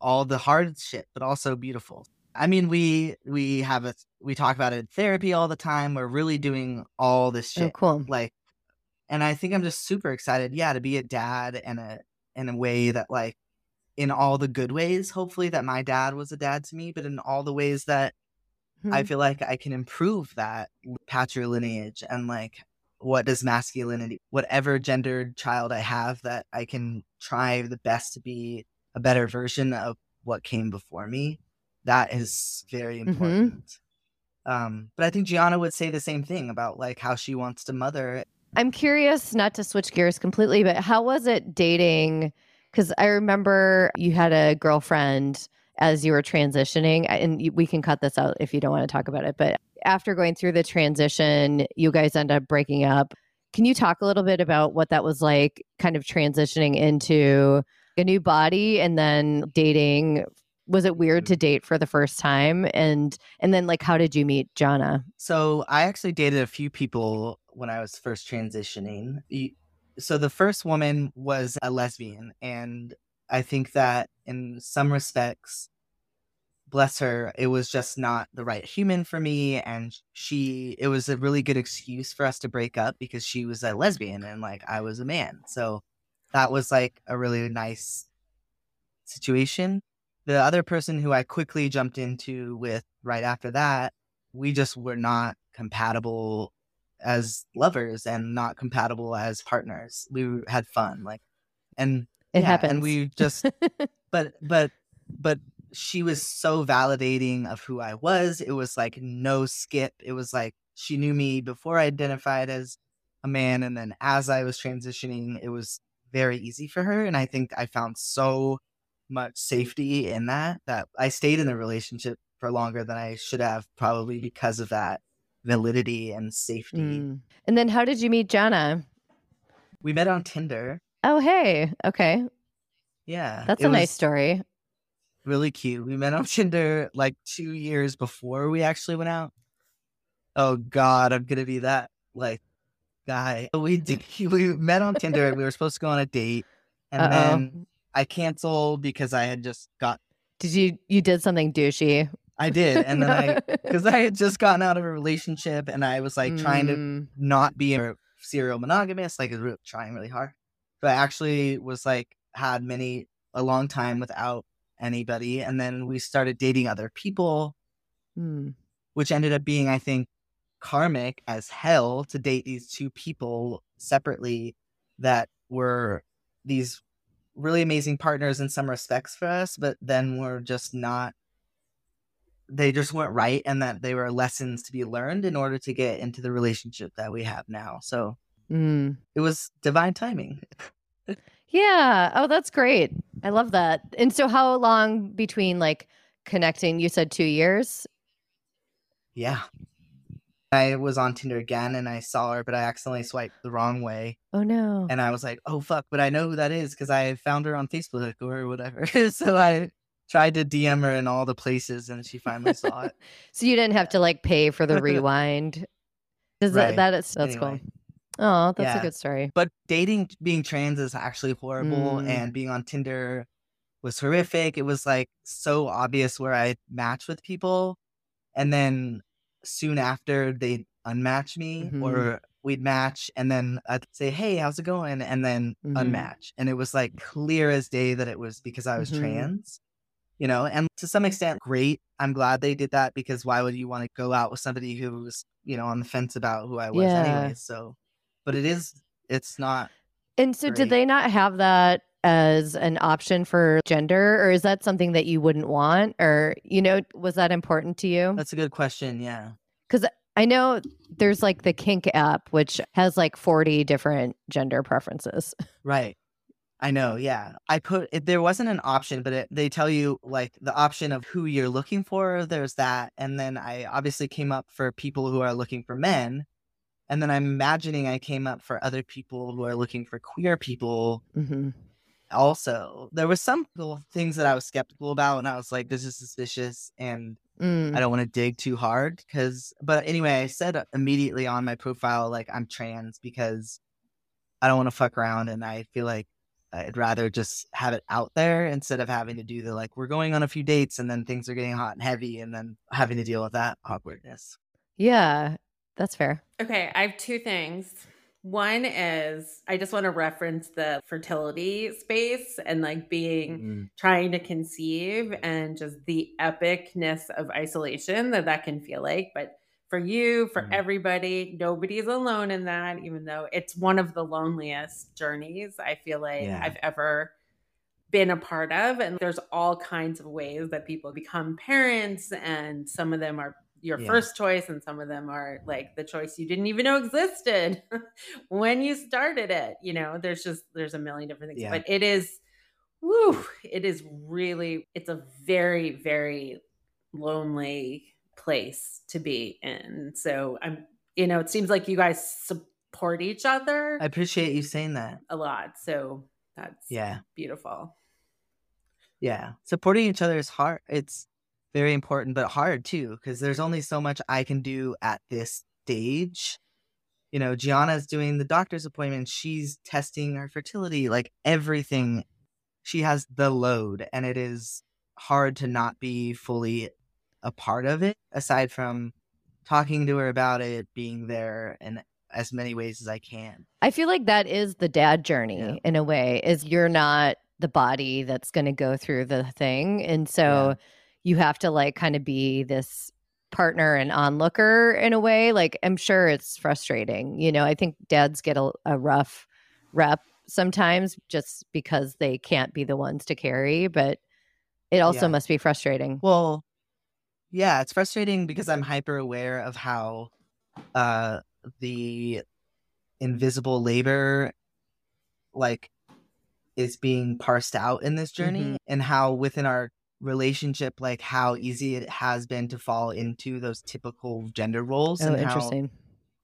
all the hard shit but also beautiful i mean we we have a we talk about it in therapy all the time we're really doing all this Oh, shit cool. like and i think i'm just super excited yeah to be a dad and a in a way that like in all the good ways hopefully that my dad was a dad to me but in all the ways that I Mhm. feel like I can improve that patrilineage and like what does masculinity, whatever gendered child I have, that I can try the best to be a better version of what came before me. That is very Mhm. important. Um, but I think Gianna would say the same thing about like how she wants to mother. I'm curious, not to switch gears completely, but how was it dating? Because I remember you had a girlfriend as you were transitioning, and we can cut this out if you don't want to talk about it. But after going through the transition, you guys end up breaking up. Can you talk a little bit about what that was like, kind of transitioning into a new body and then dating? Was it weird to date for the first time? And and then like, how did you meet Jana? So I actually dated a few people when I was first transitioning. So the first woman was a lesbian, and I think that in some respects, bless her, it was just not the right human for me. And she, it was a really good excuse for us to break up because she was a lesbian and like I was a man. So that was like a really nice situation. The other person who I quickly jumped into with right after that, we just were not compatible as lovers and not compatible as partners. We had fun, like, and It yeah, happens. and we just but but but she was so validating of who I was. It was like no skip. It was like she knew me before I identified as a man, and then as I was transitioning, it was very easy for her. And I think I found so much safety in that that I stayed in the relationship for longer than I should have, probably because of that validity and safety. Mm. And then how did you meet Jana? We met on Tinder. Oh, hey. Okay. Yeah. That's a nice story. Really cute. We met on Tinder like two years before we actually went out. Oh God, I'm gonna be that like guy. We did, we met on Tinder. and we were supposed to go on a date, and Uh-oh. then I canceled because I had just got. Did you you did something douchey? I did, and then I because I had just gotten out of a relationship, and I was like trying to Mm, not be a serial monogamous, like trying really hard. So I actually was like had many a long time without anybody, and then we started dating other people, mm. which ended up being, I think, karmic as hell to date these two people separately that were these really amazing partners in some respects for us, but then were just not they just weren't right and that they were lessons to be learned in order to get into the relationship that we have now. So Mm. it was divine timing. Yeah. Oh, that's great. I love that. And so how long between like connecting? You said 2 years? Yeah. I was on Tinder again and I saw her, but I accidentally swiped the wrong way. Oh no. And I was like, oh, fuck, but I know who that is because I found her on Facebook or whatever. so I tried to DM her in all the places and she finally saw it. So you didn't have to like pay for the rewind. Does Right. that that is that's Anyway. cool. Oh, that's Yeah. a good story. But dating, being trans is actually horrible. Mm. And being on Tinder was horrific. It was like so obvious where I matched with people. And then soon after, they'd unmatch me Mhm. or we'd match. And then I'd say, hey, how's it going? And then Mhm. unmatch. And it was like clear as day that it was because I was Mhm. trans. You know, and to some extent, great. I'm glad they did that because why would you want to go out with somebody who was, you know, on the fence about who I was Yeah. anyway? So, but it is, it's not And so did they not have that as an option for gender or is that something that you wouldn't want or you know was that important to you? That's a good question. Yeah. Because i know there's like the kink app which has like 40 different gender preferences. Right. I know. Yeah. I put it, there wasn't an option, but it, they tell you like the option of who you're looking for. There's that. And then I obviously came up for people who are looking for men. And then I'm imagining I came up for other people who are looking for queer people hmm also. There was some little things that I was skeptical about and I was like, this is suspicious. And Mm. I don't want to dig too hard because, but anyway, I said immediately on my profile, like I'm trans because I don't want to fuck around and I feel like I'd rather just have it out there instead of having to do the like, we're going on a few dates and then things are getting hot and heavy and then having to deal with that awkwardness. Yeah, that's fair. Okay, I have two things. One is I just want to reference the fertility space and like being Mm. trying to conceive and just the epicness of isolation that that can feel like. But for you, for Mm. everybody, nobody's alone in that, even though it's one of the loneliest journeys I feel like Yeah. I've ever been a part of. And there's all kinds of ways that people become parents, and some of them are your Yeah. first choice, and some of them are like the choice you didn't even know existed when you started it. You know, there's just there's a million different things. Yeah. But it is woo, it is really it's a very, very lonely place to be in. So I'm you know, it seems like you guys support each other I appreciate you saying that. a lot. So that's Yeah. beautiful. Yeah. Supporting each other is hard. It's very important, but hard too, because there's only so much I can do at this stage. You know, Gianna's doing the doctor's appointment. She's testing her fertility, like everything. She has the load, and it is hard to not be fully a part of it, aside from talking to her about it, being there in as many ways as I can. I feel like that is the dad journey Yeah. in a way, is you're not the body that's going to go through the thing. And so Yeah. You have to like kind of be this partner and onlooker in a way. Like, I'm sure it's frustrating. You know, I think dads get a, a rough rep sometimes just because they can't be the ones to carry, but it also Yeah. must be frustrating. Well, yeah, it's frustrating because I'm hyper aware of how uh the invisible labor like is being parsed out in this journey Mhm. and how within our relationship like how easy it has been to fall into those typical gender roles Oh, and how interesting.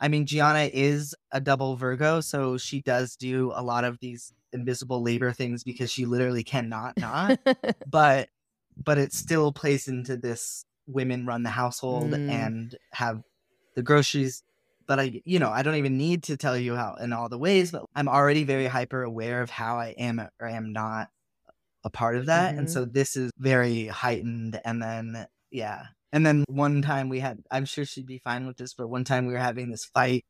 I mean, Gianna is a double Virgo, so she does do a lot of these invisible labor things because she literally cannot not. but but it still plays into this women run the household Mm. and have the groceries. But I, you know, I don't even need to tell you how in all the ways, but I'm already very hyper aware of how I am or am not a part of that. And Mhm. so this is very heightened. And then, yeah. And then one time we had, I'm sure she'd be fine with this, but one time we were having this fight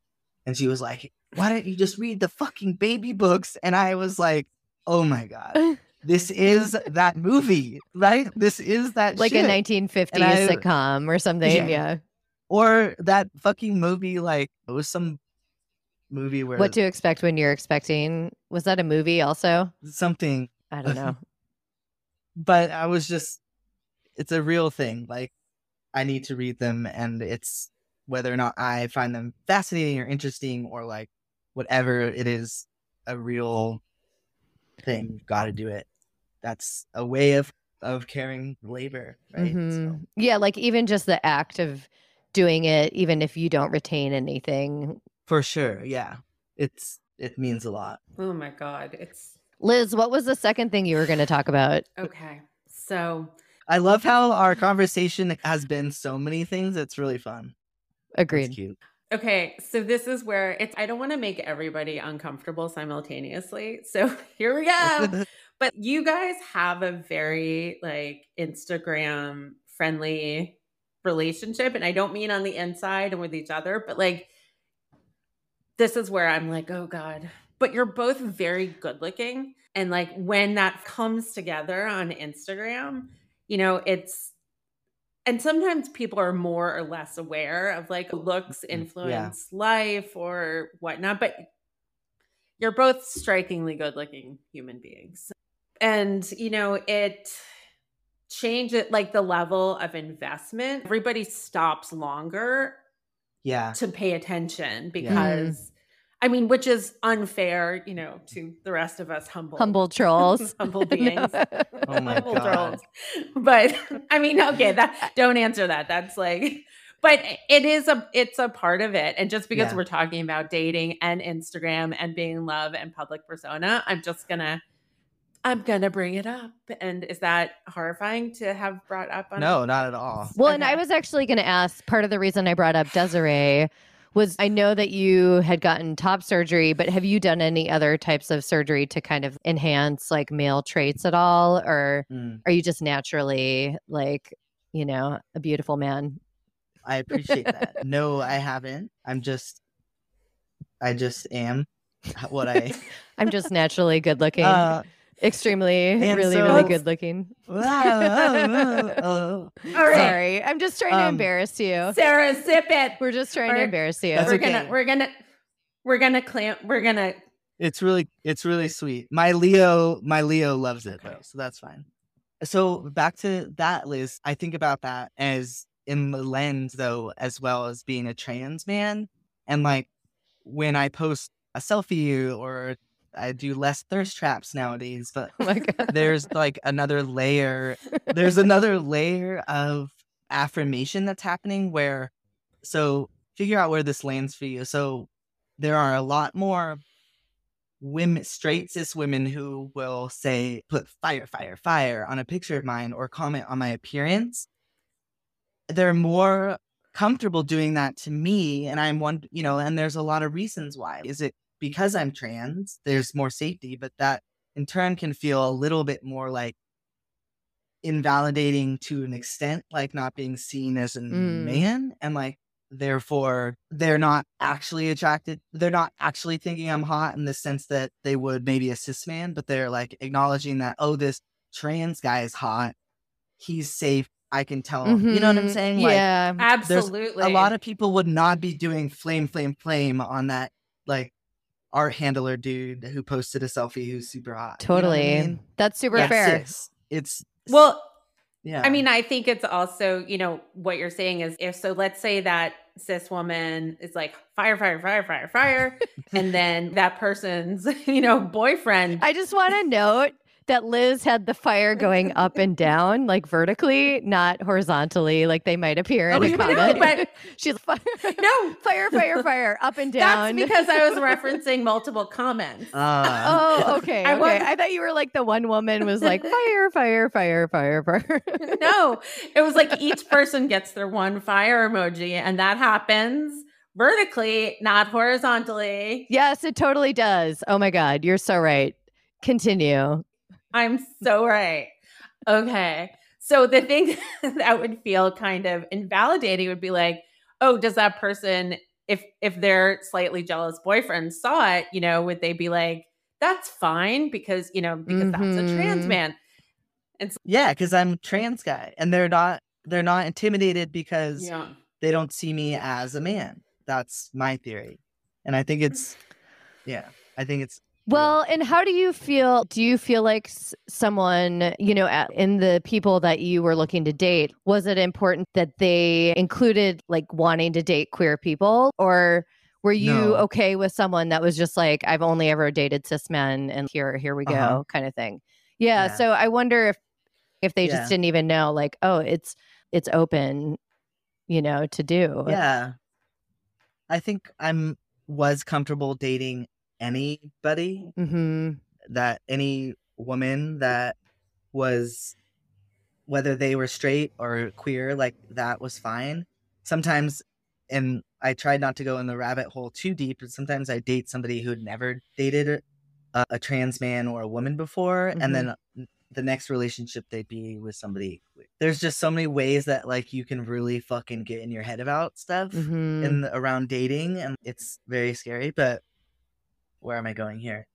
and she was like, why don't you just read the fucking baby books? And I was like, oh my God, this is that movie, right? This is that like shit. a 1950s I- sitcom or something. Yeah. Yeah. or that fucking movie, like it was some movie where What to expect when you're expecting? Was that a movie also? something, I don't know. but I was just, it's a real thing. Like I need to read them, and it's whether or not I find them fascinating or interesting or like whatever it is, a real thing. You've got to do it. That's a way of of carrying labor, right? So, Mhm. Yeah, like even just the act of doing it, even if you don't retain anything. for sure, yeah, it's it means a lot. Oh my God. It's Liz, what was the second thing you were going to talk about? okay. So I love how our conversation has been so many things. It's really fun. It's Agreed. cute. Okay, so this is where it's I don't want to make everybody uncomfortable simultaneously. So here we go. but you guys have a very like Instagram friendly relationship and I don't mean on the inside and with each other, but like this is where I'm like, "Oh god." But you're both very good looking and like when that comes together on Instagram, you know, it's and sometimes people are more or less aware of like looks mm-hmm. influence life or whatnot, but you're both strikingly good looking human beings. And, you know, it changes like the level of investment. Everybody stops longer yeah, to pay attention because. I mean, which is unfair, you know, to the rest of us humble, Humble trolls. humble beings. Oh my Humble God. trolls. But I mean, okay, that don't answer that. That's like, but it is a it's a part of it. And just because Yeah. we're talking about dating and Instagram and being in love and public persona, I'm just gonna I'm gonna bring it up. And is that horrifying to have brought up on no, not at all. Well, and I was actually going to ask part of the reason I brought up Desiree was I know that you had gotten top surgery, but have you done any other types of surgery to kind of enhance like male traits at all? Or Mm, are you just naturally like, you know, a beautiful man? I appreciate that. No, I haven't. I'm just, I just am what I. I'm just naturally good looking, uh, extremely, and really, really good looking. oh, All right, Sorry, I'm just trying to Um, embarrass you. Sarah, zip it. We're just trying to embarrass you. We're okay. gonna we're gonna we're gonna clamp we're gonna it's really, it's really sweet. My Leo, my Leo loves it though, so that's fine. So back to that, Liz. I think about that as in the lens though, as well as being a trans man, and like when I post a selfie or I do less thirst traps nowadays, but Oh there's like another layer there's another layer of affirmation that's happening where so figure out where this lands for you. So there are a lot more women straight cis women who will say put fire fire fire on a picture of mine or comment on my appearance. They're more comfortable doing that to me and i'm one you know and there's a lot of reasons why. Is it because i'm trans there's more safety but that in turn can feel a little bit more like invalidating to an extent, like not being seen as a Mm. man, and like therefore they're not actually attracted. They're not actually thinking I'm hot in the sense that they would maybe a cis man, but they're like acknowledging that oh, this trans guy is hot. He's safe. I can tell. You know what I'm Mhm. saying? Like Yeah. absolutely a lot of people would not be doing flame, flame, flame on that like art handler dude who posted a selfie who's super hot. You know I Totally. mean? That's super That's fair. cis. It's well Yeah. I mean, I think it's also, you know, what you're saying is if so, let's say that cis woman is like fire, fire, fire, fire, fire. and then that person's, you know, boyfriend. I just want to note that Liz had the fire going up and down, like vertically, not horizontally, like they might appear in Oh, a no, comment. but- she's fire, no, fire, fire, fire, up and down. that's because I was referencing multiple comments. Ah. Oh, okay. I okay. wasn't- I thought you were like the one woman was like fire, fire, fire, fire, fire. no, it was like each person gets their one fire emoji, and that happens vertically, not horizontally. yes, it totally does. Oh my God, you're so right. Continue. I'm so right. Okay. So the thing that would feel kind of invalidating would be like, oh, does that person, if if their slightly jealous boyfriend saw it, you know, would they be like, that's fine because you know because that's a trans Mhm. man. Yeah, because I'm trans guy, and they're not they're not intimidated because Yeah. they don't see me as a man. That's my theory, and I think it's yeah, I think it's Well, and how do you feel? Do you feel like someone, you know, in the people that you were looking to date, was it important that they included like wanting to date queer people? Or were you No. okay with someone that was just like, I've only ever dated cis men and here, here we go Uh-huh. kind of thing? Yeah, Yeah. So I wonder if, if they Yeah. just didn't even know, like, oh, it's, it's open, you know, to do. yeah. I think I'm was comfortable dating anybody Mm-hmm. that any woman that was whether they were straight or queer like that was fine sometimes and i tried not to go in the rabbit hole too deep but sometimes i date somebody who'd never dated a, a trans man or a woman before and then the next relationship they'd be with somebody there's just so many ways that like you can really fucking get in your head about stuff Mm-hmm. in the, around dating and it's very scary but where am i going here?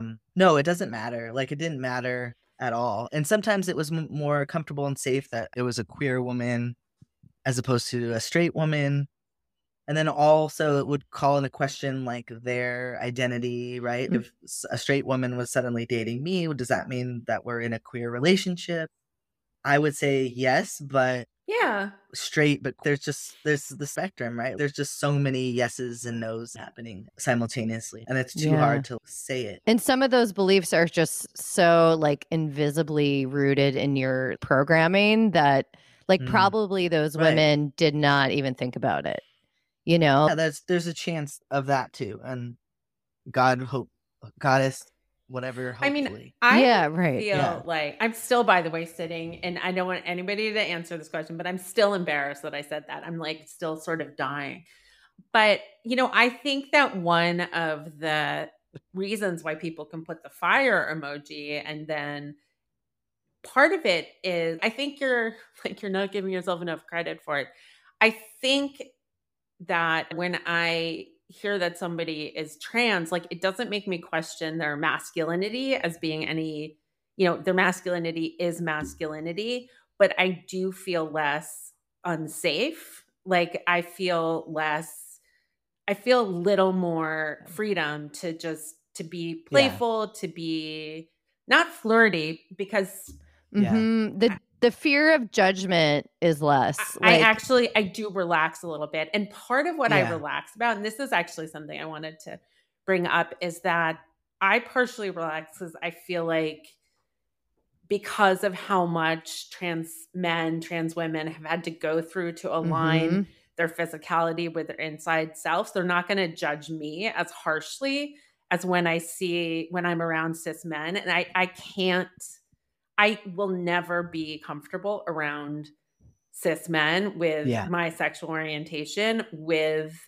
Um, no it doesn't matter. Like it didn't matter at all. And sometimes it was m- more comfortable and safe that it was a queer woman as opposed to a straight woman. And then also it would call into question like their identity right? Mm. if a straight woman was suddenly dating me does that mean that we're in a queer relationship? I would say yes but Yeah. straight, but there's just there's the spectrum, right? There's just so many yeses and nos happening simultaneously, and it's too Yeah. hard to say it. And some of those beliefs are just so like invisibly rooted in your programming that like Mm. probably those Right. women did not even think about it. You know? Yeah, there's there's a chance of that too, and God hope, goddess, whatever. I mean, I yeah, right. feel Yeah. like I'm still, by the way, sitting, and I don't want anybody to answer this question, but I'm still embarrassed that I said that. I'm like still sort of dying. But, you know, I think that one of the reasons why people can put the fire emoji and then part of it is I think you're like you're not giving yourself enough credit for it. I think that when I hear that somebody is trans, like it doesn't make me question their masculinity as being any, you know, their masculinity is masculinity, but I do feel less unsafe. Like I feel less, I feel a little more freedom to just to be playful, to be not flirty, because Yeah. Mhm. The the fear of judgment is less. I like- actually I do relax a little bit. And part of what I relax about, and this is actually something I wanted to bring up, is that I partially relax because I feel like because of how much trans men, trans women have had to go through to align Mhm. their physicality with their inside selves, they're not going to judge me as harshly as when I see when I'm around cis men. And I I can't I will never be comfortable around cis men with Yeah. my sexual orientation, with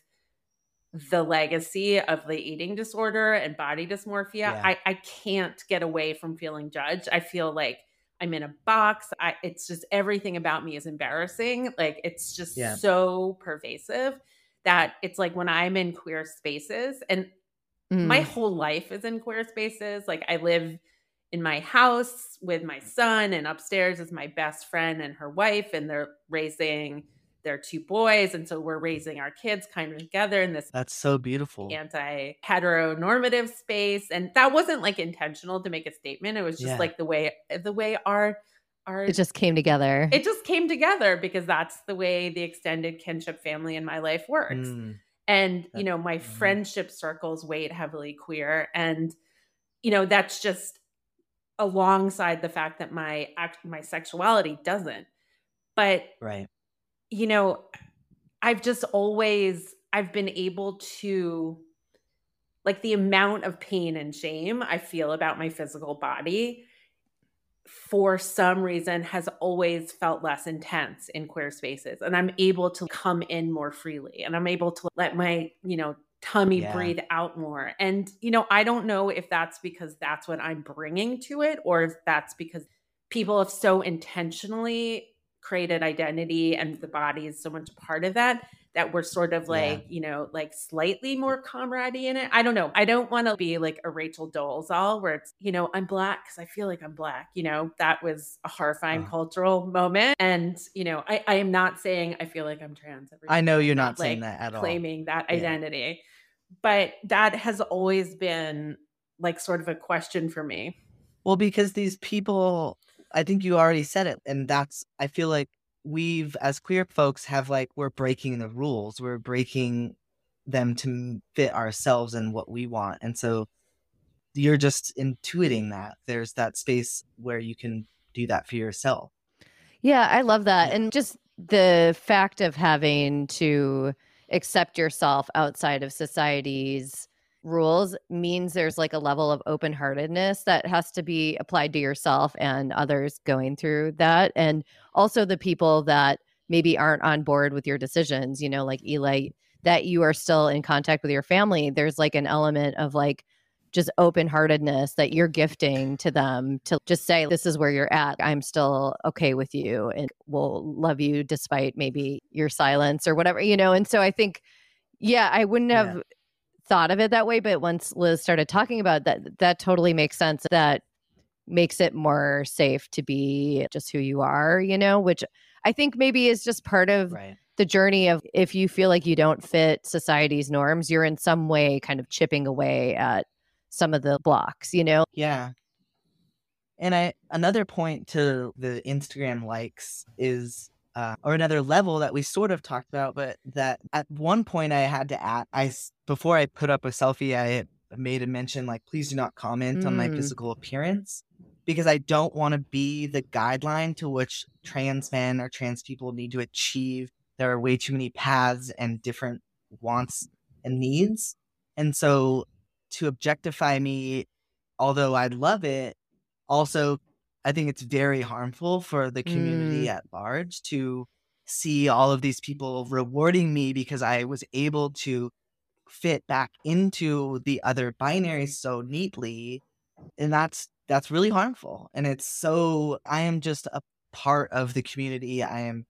the legacy of the eating disorder and body dysmorphia. Yeah. I, I can't get away from feeling judged. I feel like I'm in a box. I it's just everything about me is embarrassing. Like it's just Yeah. so pervasive that it's like when I'm in queer spaces and my Mm. whole life is in queer spaces. Like I live in my house with my son, and upstairs is my best friend and her wife, and they're raising their two boys. And so we're raising our kids kind of together in this that's so beautiful. anti heteronormative space. And that wasn't like intentional to make a statement. It was just Yeah. like the way the way our our It just came together. it just came together because that's the way the extended kinship family in my life works. Mm, And, you know, my mhm. friendship circles weight heavily queer. And, you know, that's just alongside the fact that my act my sexuality doesn't. But right. you know, I've just always I've been able to like the amount of pain and shame I feel about my physical body for some reason has always felt less intense in queer spaces and I'm able to come in more freely and I'm able to let my, you know, tummy Yeah. breathe out more. And you know, I don't know if that's because that's what I'm bringing to it or if that's because people have so intentionally created identity and the body is so much part of that that we're sort of Yeah. like you know like slightly more comrade in it i don't know i don't want to be like a rachel dolezal where it's you know i'm black because i feel like i'm black you know that was a horrifying Oh. cultural moment and you know I, I am not saying i feel like i'm trans I know you're not saying like, that at all. claiming that Yeah. identity but that has always been like sort of a question for me Well, because these people, I think you already said it, and that's I feel like we've as queer folks have like we're breaking the rules. We're breaking them to fit ourselves and what we want, and so you're just intuiting that there's that space where you can do that for yourself. Yeah, I love that. Yeah. And just the fact of having to accept yourself outside of society's rules means there's like a level of open heartedness that has to be applied to yourself and others going through that. And also the people that maybe aren't on board with your decisions, you know, like Eli, that you are still in contact with your family. There's like an element of like, just open heartedness that you're gifting to them to just say, This is where you're at. I'm still okay with you and will love you despite maybe your silence or whatever, you know? And so I think, yeah, I wouldn't Yeah. have thought of it that way. But once Liz started talking about that, that totally makes sense. That makes it more safe to be just who you are, you know, which I think maybe is just part of Right. the journey of if you feel like you don't fit society's norms, you're in some way kind of chipping away at some of the blocks, you know? Yeah. And I another point to the Instagram likes is uh, or another level that we sort of talked about, but that at one point I had to add I before I put up a selfie, I made a mention like please do not comment on my Mm. physical appearance because I don't want to be the guideline to which trans men or trans people need to achieve. There are way too many paths and different wants and needs, and so to objectify me although I love it, also I think it's very harmful for the community mm. at large to see all of these people rewarding me because I was able to fit back into the other binaries so neatly. And that's that's really harmful. And it's so I am just a part of the community. I am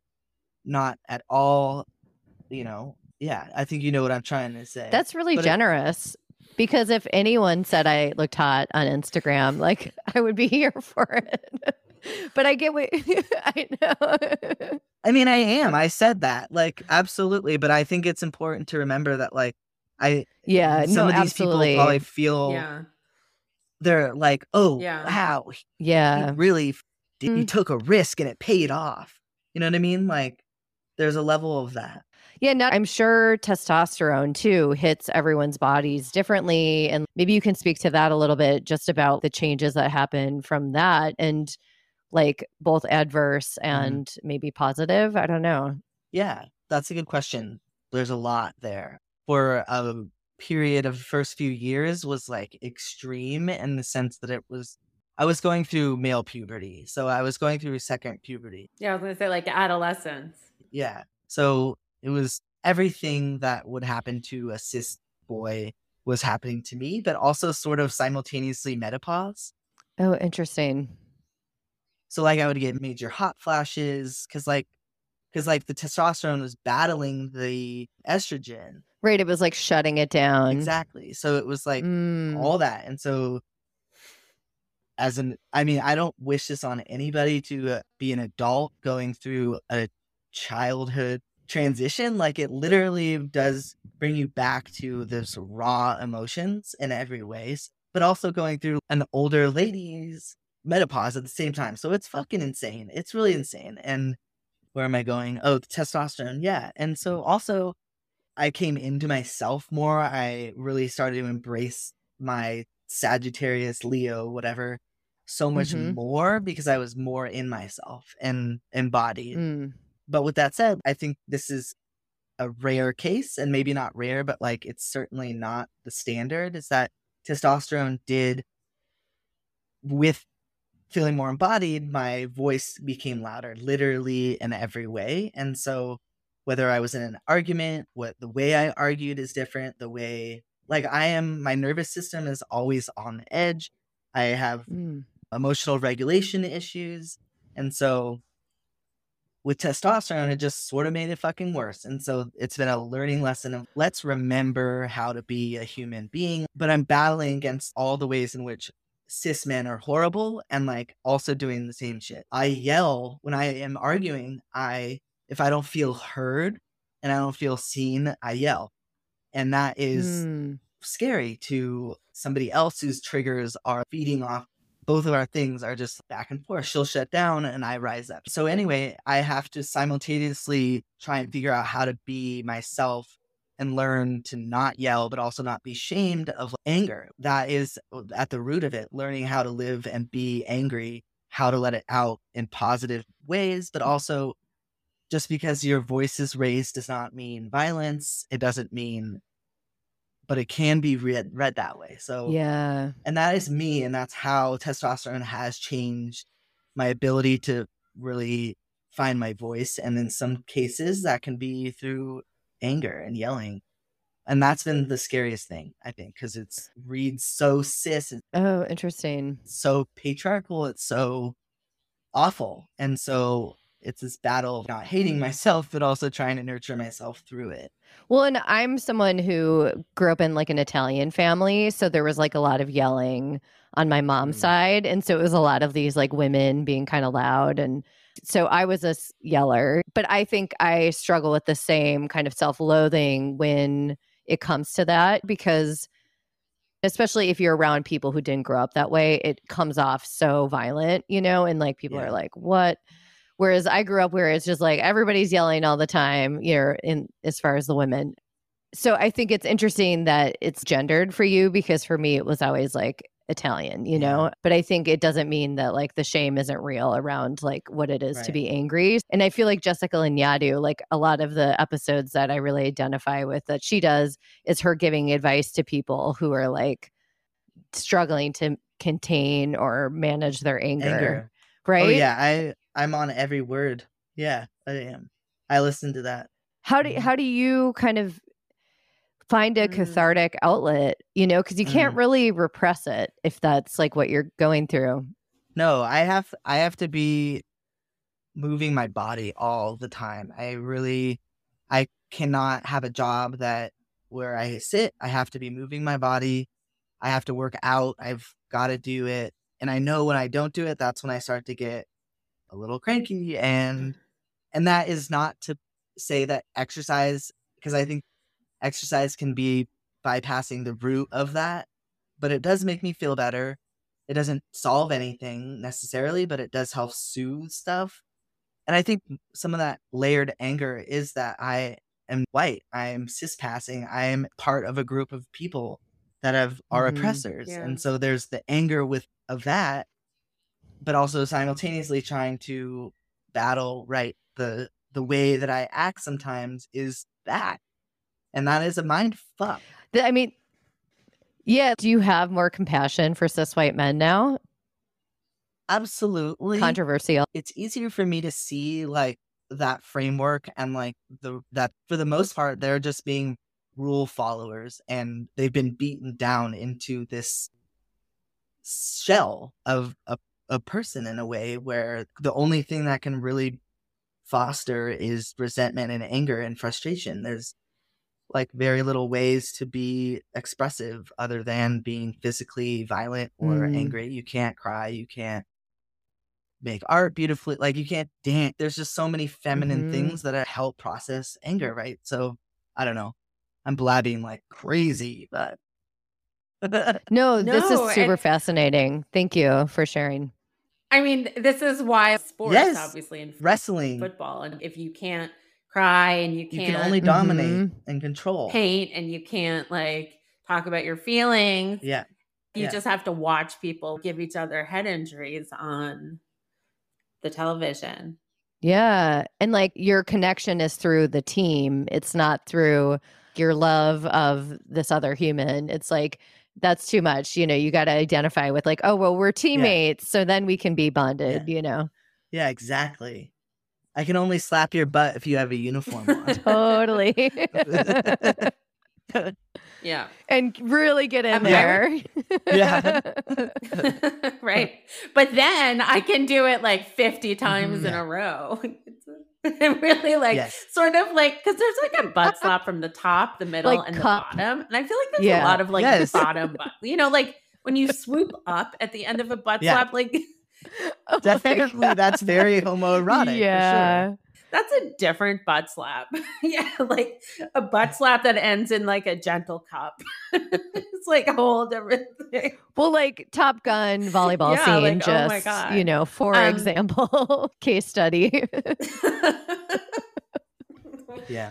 not at all, you know, yeah, I think you know what I'm trying to say. That's really But generous. Because if anyone said I looked hot on Instagram, like I would be here for it. but I get what I know. I mean, I am. I said that. Like, absolutely. But I think it's important to remember that, like, I, yeah, some no, of these absolutely. people probably feel Yeah. they're like, oh, Yeah. wow, he yeah. really, f- did, he Mm. took a risk and it paid off. You know what I mean? Like, there's a level of that. Yeah, no, I'm sure testosterone too hits everyone's bodies differently. And maybe you can speak to that a little bit just about the changes that happen from that and like both adverse mm-hmm. and maybe positive. I don't know. Yeah, that's a good question. There's a lot there. For a period of first few years was like extreme in the sense that it was I was going through male puberty. So I was going through second puberty. Yeah, I was gonna say like adolescence. Yeah. So it was everything that would happen to a cis boy was happening to me, but also sort of simultaneously menopause. Oh, interesting. So like I would get major hot flashes because like because like the testosterone was battling the estrogen. Right. It was like shutting it down. Exactly. So it was like Mm, all that. And so as an I mean, I don't wish this on anybody to uh, be an adult going through a childhood transition like it literally does bring you back to those raw emotions in every ways but also going through an older lady's menopause at the same time. So it's fucking insane. It's really insane. And where am I going? Oh, the testosterone. Yeah. And so also I came into myself more. I really started to embrace my Sagittarius, Leo, whatever, so much Mhm. more because I was more in myself and embodied. Mm. But with that said, I think this is a rare case and maybe not rare, but like it's certainly not the standard is that testosterone did with feeling more embodied, my voice became louder, literally in every way. And so whether I was in an argument, what the way I argued is different, the way like I am my nervous system is always on the edge. I have Mm. emotional regulation issues. And so with testosterone, it just sort of made it fucking worse. And so it's been a learning lesson of let's remember how to be a human being. But I'm battling against all the ways in which cis men are horrible and like also doing the same shit. I yell when I am arguing. I, if I don't feel heard and I don't feel seen, I yell. And that is Mm. scary to somebody else whose triggers are feeding off both of our things are just back and forth. She'll shut down and I rise up. So anyway, I have to simultaneously try and figure out how to be myself and learn to not yell, but also not be shamed of anger. That is uh, at the root of it, learning how to live and be angry, how to let it out in positive ways, but also just because your voice is raised does not mean violence. It doesn't mean but it can be read read that way. So Yeah. and that is me and that's how testosterone has changed my ability to really find my voice and in some cases that can be through anger and yelling. And that's been the scariest thing, I think, because it's reads so cis, Oh, interesting. so patriarchal, it's so awful. And so it's this battle of not hating myself, but also trying to nurture myself through it. Well, and I'm someone who grew up in like an Italian family. So there was like a lot of yelling on my mom's Mm. side. And so it was a lot of these like women being kind of loud. And so I was a yeller, but I think I struggle with the same kind of self loathing when it comes to that because. Especially if you're around people who didn't grow up that way, it comes off so violent, you know, and like people Yeah. are like, what? Whereas I grew up where it's just like everybody's yelling all the time, you know, in as far as the women. So I think it's interesting that it's gendered for you because for me it was always like Italian, you know. But I think it doesn't mean that like the shame isn't real around like what it is to be angry. And I feel like Jessica Lanyadoo, like a lot of the episodes that I really identify with that she does is her giving advice to people who are like struggling to contain or manage their anger. Anger. Oh, right? Oh yeah, I I'm on every word. Yeah, I am. I listen to that. how do Mhm. how do you kind of find a Mm. cathartic outlet you know because you can't Mm. really repress it if that's like what you're going through No, I have I have to be moving my body all the time. I really I cannot have a job that where I sit. I have to be moving my body. I have to work out. I've got to do it. And I know when I don't do it, that's when I start to get a little cranky and and that is not to say that exercise because I think exercise can be bypassing the root of that, but it does make me feel better. It doesn't solve anything necessarily, but it does help soothe stuff. And I think some of that layered anger is that I am white, I am cis passing, I am part of a group of people that have are Mhm. oppressors. Yeah. And so there's the anger with of that, but also simultaneously trying to battle right the the way that I act sometimes is that. And that is a mind fuck. I mean yeah do you have more compassion for cis white men now Absolutely. controversial it's easier for me to see like that framework and like the that for the most part they're just being rule followers and they've been beaten down into this shell of a, a person in a way where the only thing that can really foster is resentment and anger and frustration. There's like very little ways to be expressive other than being physically violent or Mm. angry. You can't cry. You can't make art beautifully. Like you can't dance. There's just so many feminine Mhm. things that help process anger right? So i don't know. I'm blabbing like crazy but no, this is super and- fascinating thank you for sharing I mean, this is why sports, Yes. obviously, in Wrestling, football, and if you can't cry and you you can't can only dominate Mhm. and control. paint and you can't like talk about your feelings, Yeah. you yeah. just have to watch people give each other head injuries on the television. Yeah. And like your connection is through the team, it's not through your love of this other human. It's like, that's too much. You know, you got to identify with, like, oh, well, we're teammates. So then we can be bonded, you know? Yeah, exactly. I can only slap your butt if you have a uniform on. Totally. Yeah. and really get in I'm there. Yeah. right. But then I can do it like 50 times Mhm, in a row. and really like Yes. sort of like because there's like a butt slap from the top, the middle, Like and cup. the bottom. And I feel like there's Yeah. a lot of like Yes. bottom butt. You know, like when you swoop up at the end of a butt Yeah. slap, like Oh Definitely, God. that's very homoerotic. Yeah. For sure. That's a different butt slap. yeah, like a butt slap that ends in like a gentle cup. it's like a whole different thing. Well, like Top Gun volleyball Yeah, scene, like, oh my just, God. you know, for Um, example, case study. Yeah.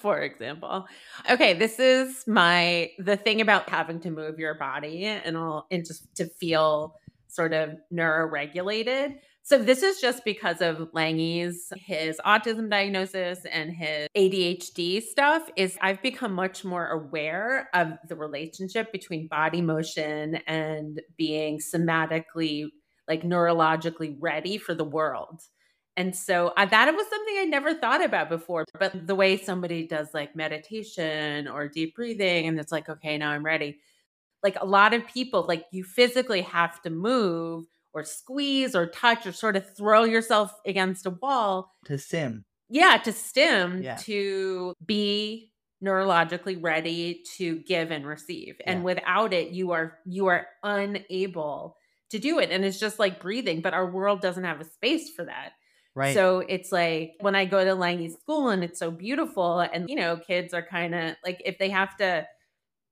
for example okay this is my the thing about having to move your body and all and just to feel sort of neuroregulated so this is just because of Lange's his autism diagnosis and his ADHD stuff is I've become much more aware of the relationship between body motion and being somatically like neurologically ready for the world. And so uh, that was something I never thought about before. But the way somebody does like meditation or deep breathing, and it's like, okay, now I'm ready. Like a lot of people, like you physically have to move or squeeze or touch or sort of throw yourself against a wall. To stim. Yeah, to stim, Yeah. to be neurologically ready to give and receive. And Yeah. without it, you are you are unable to do it. And it's just like breathing, but our world doesn't have a space for that. Right. So it's like when I go to Lange school and it's so beautiful, and you know, kids are kind of like if they have to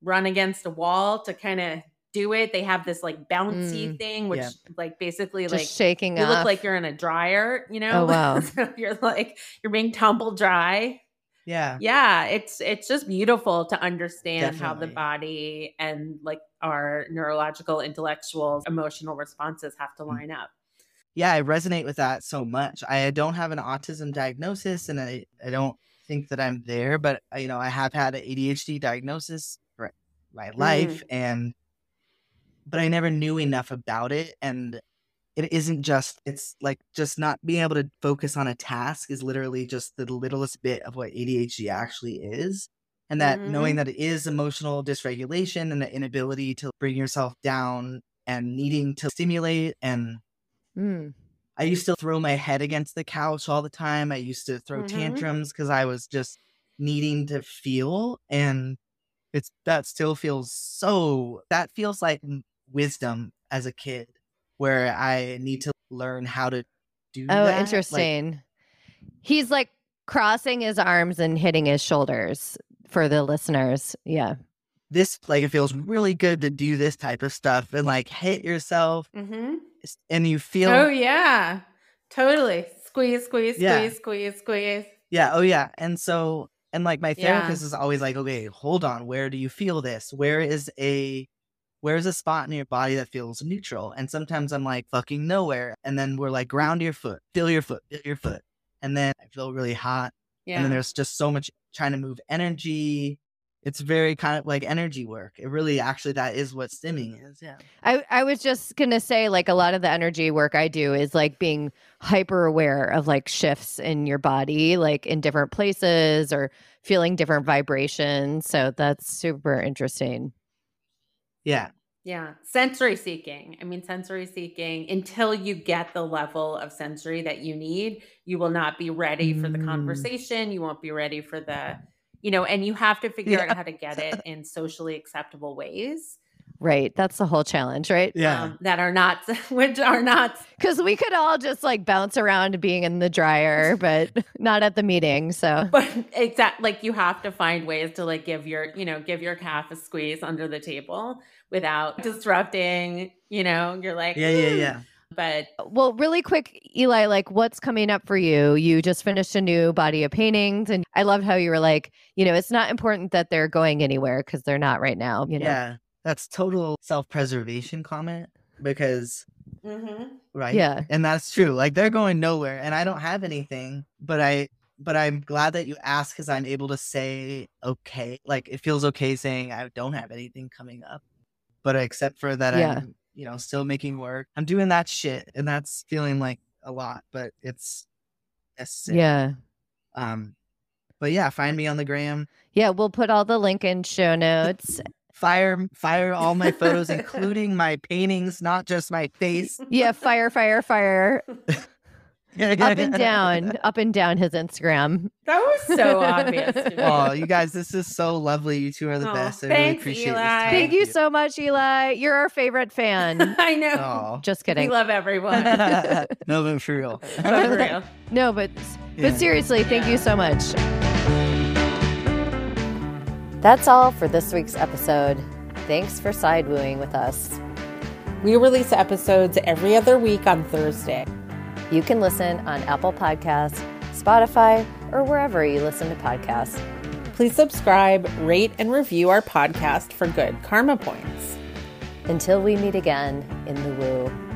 run against a wall to kind of do it, they have this like bouncy Mm, thing, which yeah. like basically just like shaking you off. look like you're in a dryer, you know? Oh, wow. so you're like you're being tumble dry. yeah. Yeah, it's it's just beautiful to understand how the body and like our neurological, intellectual, emotional responses have to Mm. line up. Yeah, I resonate with that so much. I don't have an autism diagnosis and I, I don't think that I'm there, but you know, I have had an ADHD diagnosis for my life and but I never knew enough about it and it isn't just it's like just not being able to focus on a task is literally just the littlest bit of what ADHD actually is. And that knowing that it is emotional dysregulation and the inability to bring yourself down and needing to stimulate and Mm. I used to throw my head against the couch all the time. I used to throw Mhm. tantrums because I was just needing to feel. And it's that still feels so, that feels like wisdom as a kid where I need to learn how to do Oh, that. Like, interesting. He's like crossing his arms and hitting his shoulders for the listeners. Yeah. this, like, it feels really good to do this type of stuff and like hit yourself Mm-hmm. and you feel, Oh yeah, totally. Squeeze, squeeze, squeeze, Yeah. squeeze, squeeze. Yeah. Oh, yeah. And so, and like my Yeah. therapist is always like, okay, hold on. Where do you feel this? Where is a, where's a spot in your body that feels neutral? And sometimes I'm like, fucking nowhere. And then we're like, ground your foot, feel your foot, feel your foot. And then I feel really hot. Yeah. And then there's just so much trying to move energy. It's very kind of like energy work. It really, actually, that is what stimming is. Yeah. I, I was just going to say, like, a lot of the energy work I do is like being hyper aware of like shifts in your body, like in different places or feeling different vibrations. So that's super interesting. Yeah. Yeah, sensory seeking. I mean, sensory seeking until you get the level of sensory that you need, you will not be ready for the Mm. conversation. You won't be ready for the, you know, and you have to figure Yeah. out how to get it in socially acceptable ways. Right. That's the whole challenge, right? Yeah. um, that are not, which are not Because we could all just like bounce around being in the dryer, but not at the meeting. So, but exact like you have to find ways to like give your you know give your calf a squeeze under the table without disrupting you know you're like yeah, yeah, "Mm." yeah. but well, really quick, Eli, like what's coming up for you? You just finished a new body of paintings. And I loved how you were like, you know, it's not important that they're going anywhere because they're not right now. You know, Yeah. That's total self-preservation comment because Mhm. right? Yeah. And that's true. Like they're going nowhere and I don't have anything, but I but I'm glad that you asked cuz I'm able to say okay. Like it feels okay saying I don't have anything coming up. But except for that Yeah. I'm, you know, still making work. I'm doing that shit and that's feeling like a lot, but it's necessary. Yeah. Um but yeah, find me on the gram. Yeah. We'll put all the link in show notes. Fire fire all my photos including my paintings, not just my face. Yeah. Fire, fire, fire. Up and down, up and down his Instagram. that was so obvious. Oh, you guys, this is so lovely. You two are the Aw, best. I really appreciate Eli. this time Thank you so much, Eli. You're our favorite fan. i know Aw. Just we kidding. love everyone no, but for real. for real No, but Yeah. but seriously, thank you so much. That's all for this week's episode. Thanks for side wooing with us. we release episodes every other week on thursday You can listen on Apple Podcasts, Spotify, or wherever you listen to podcasts. please subscribe rate and review our podcast for good karma points Until we meet again in the woo.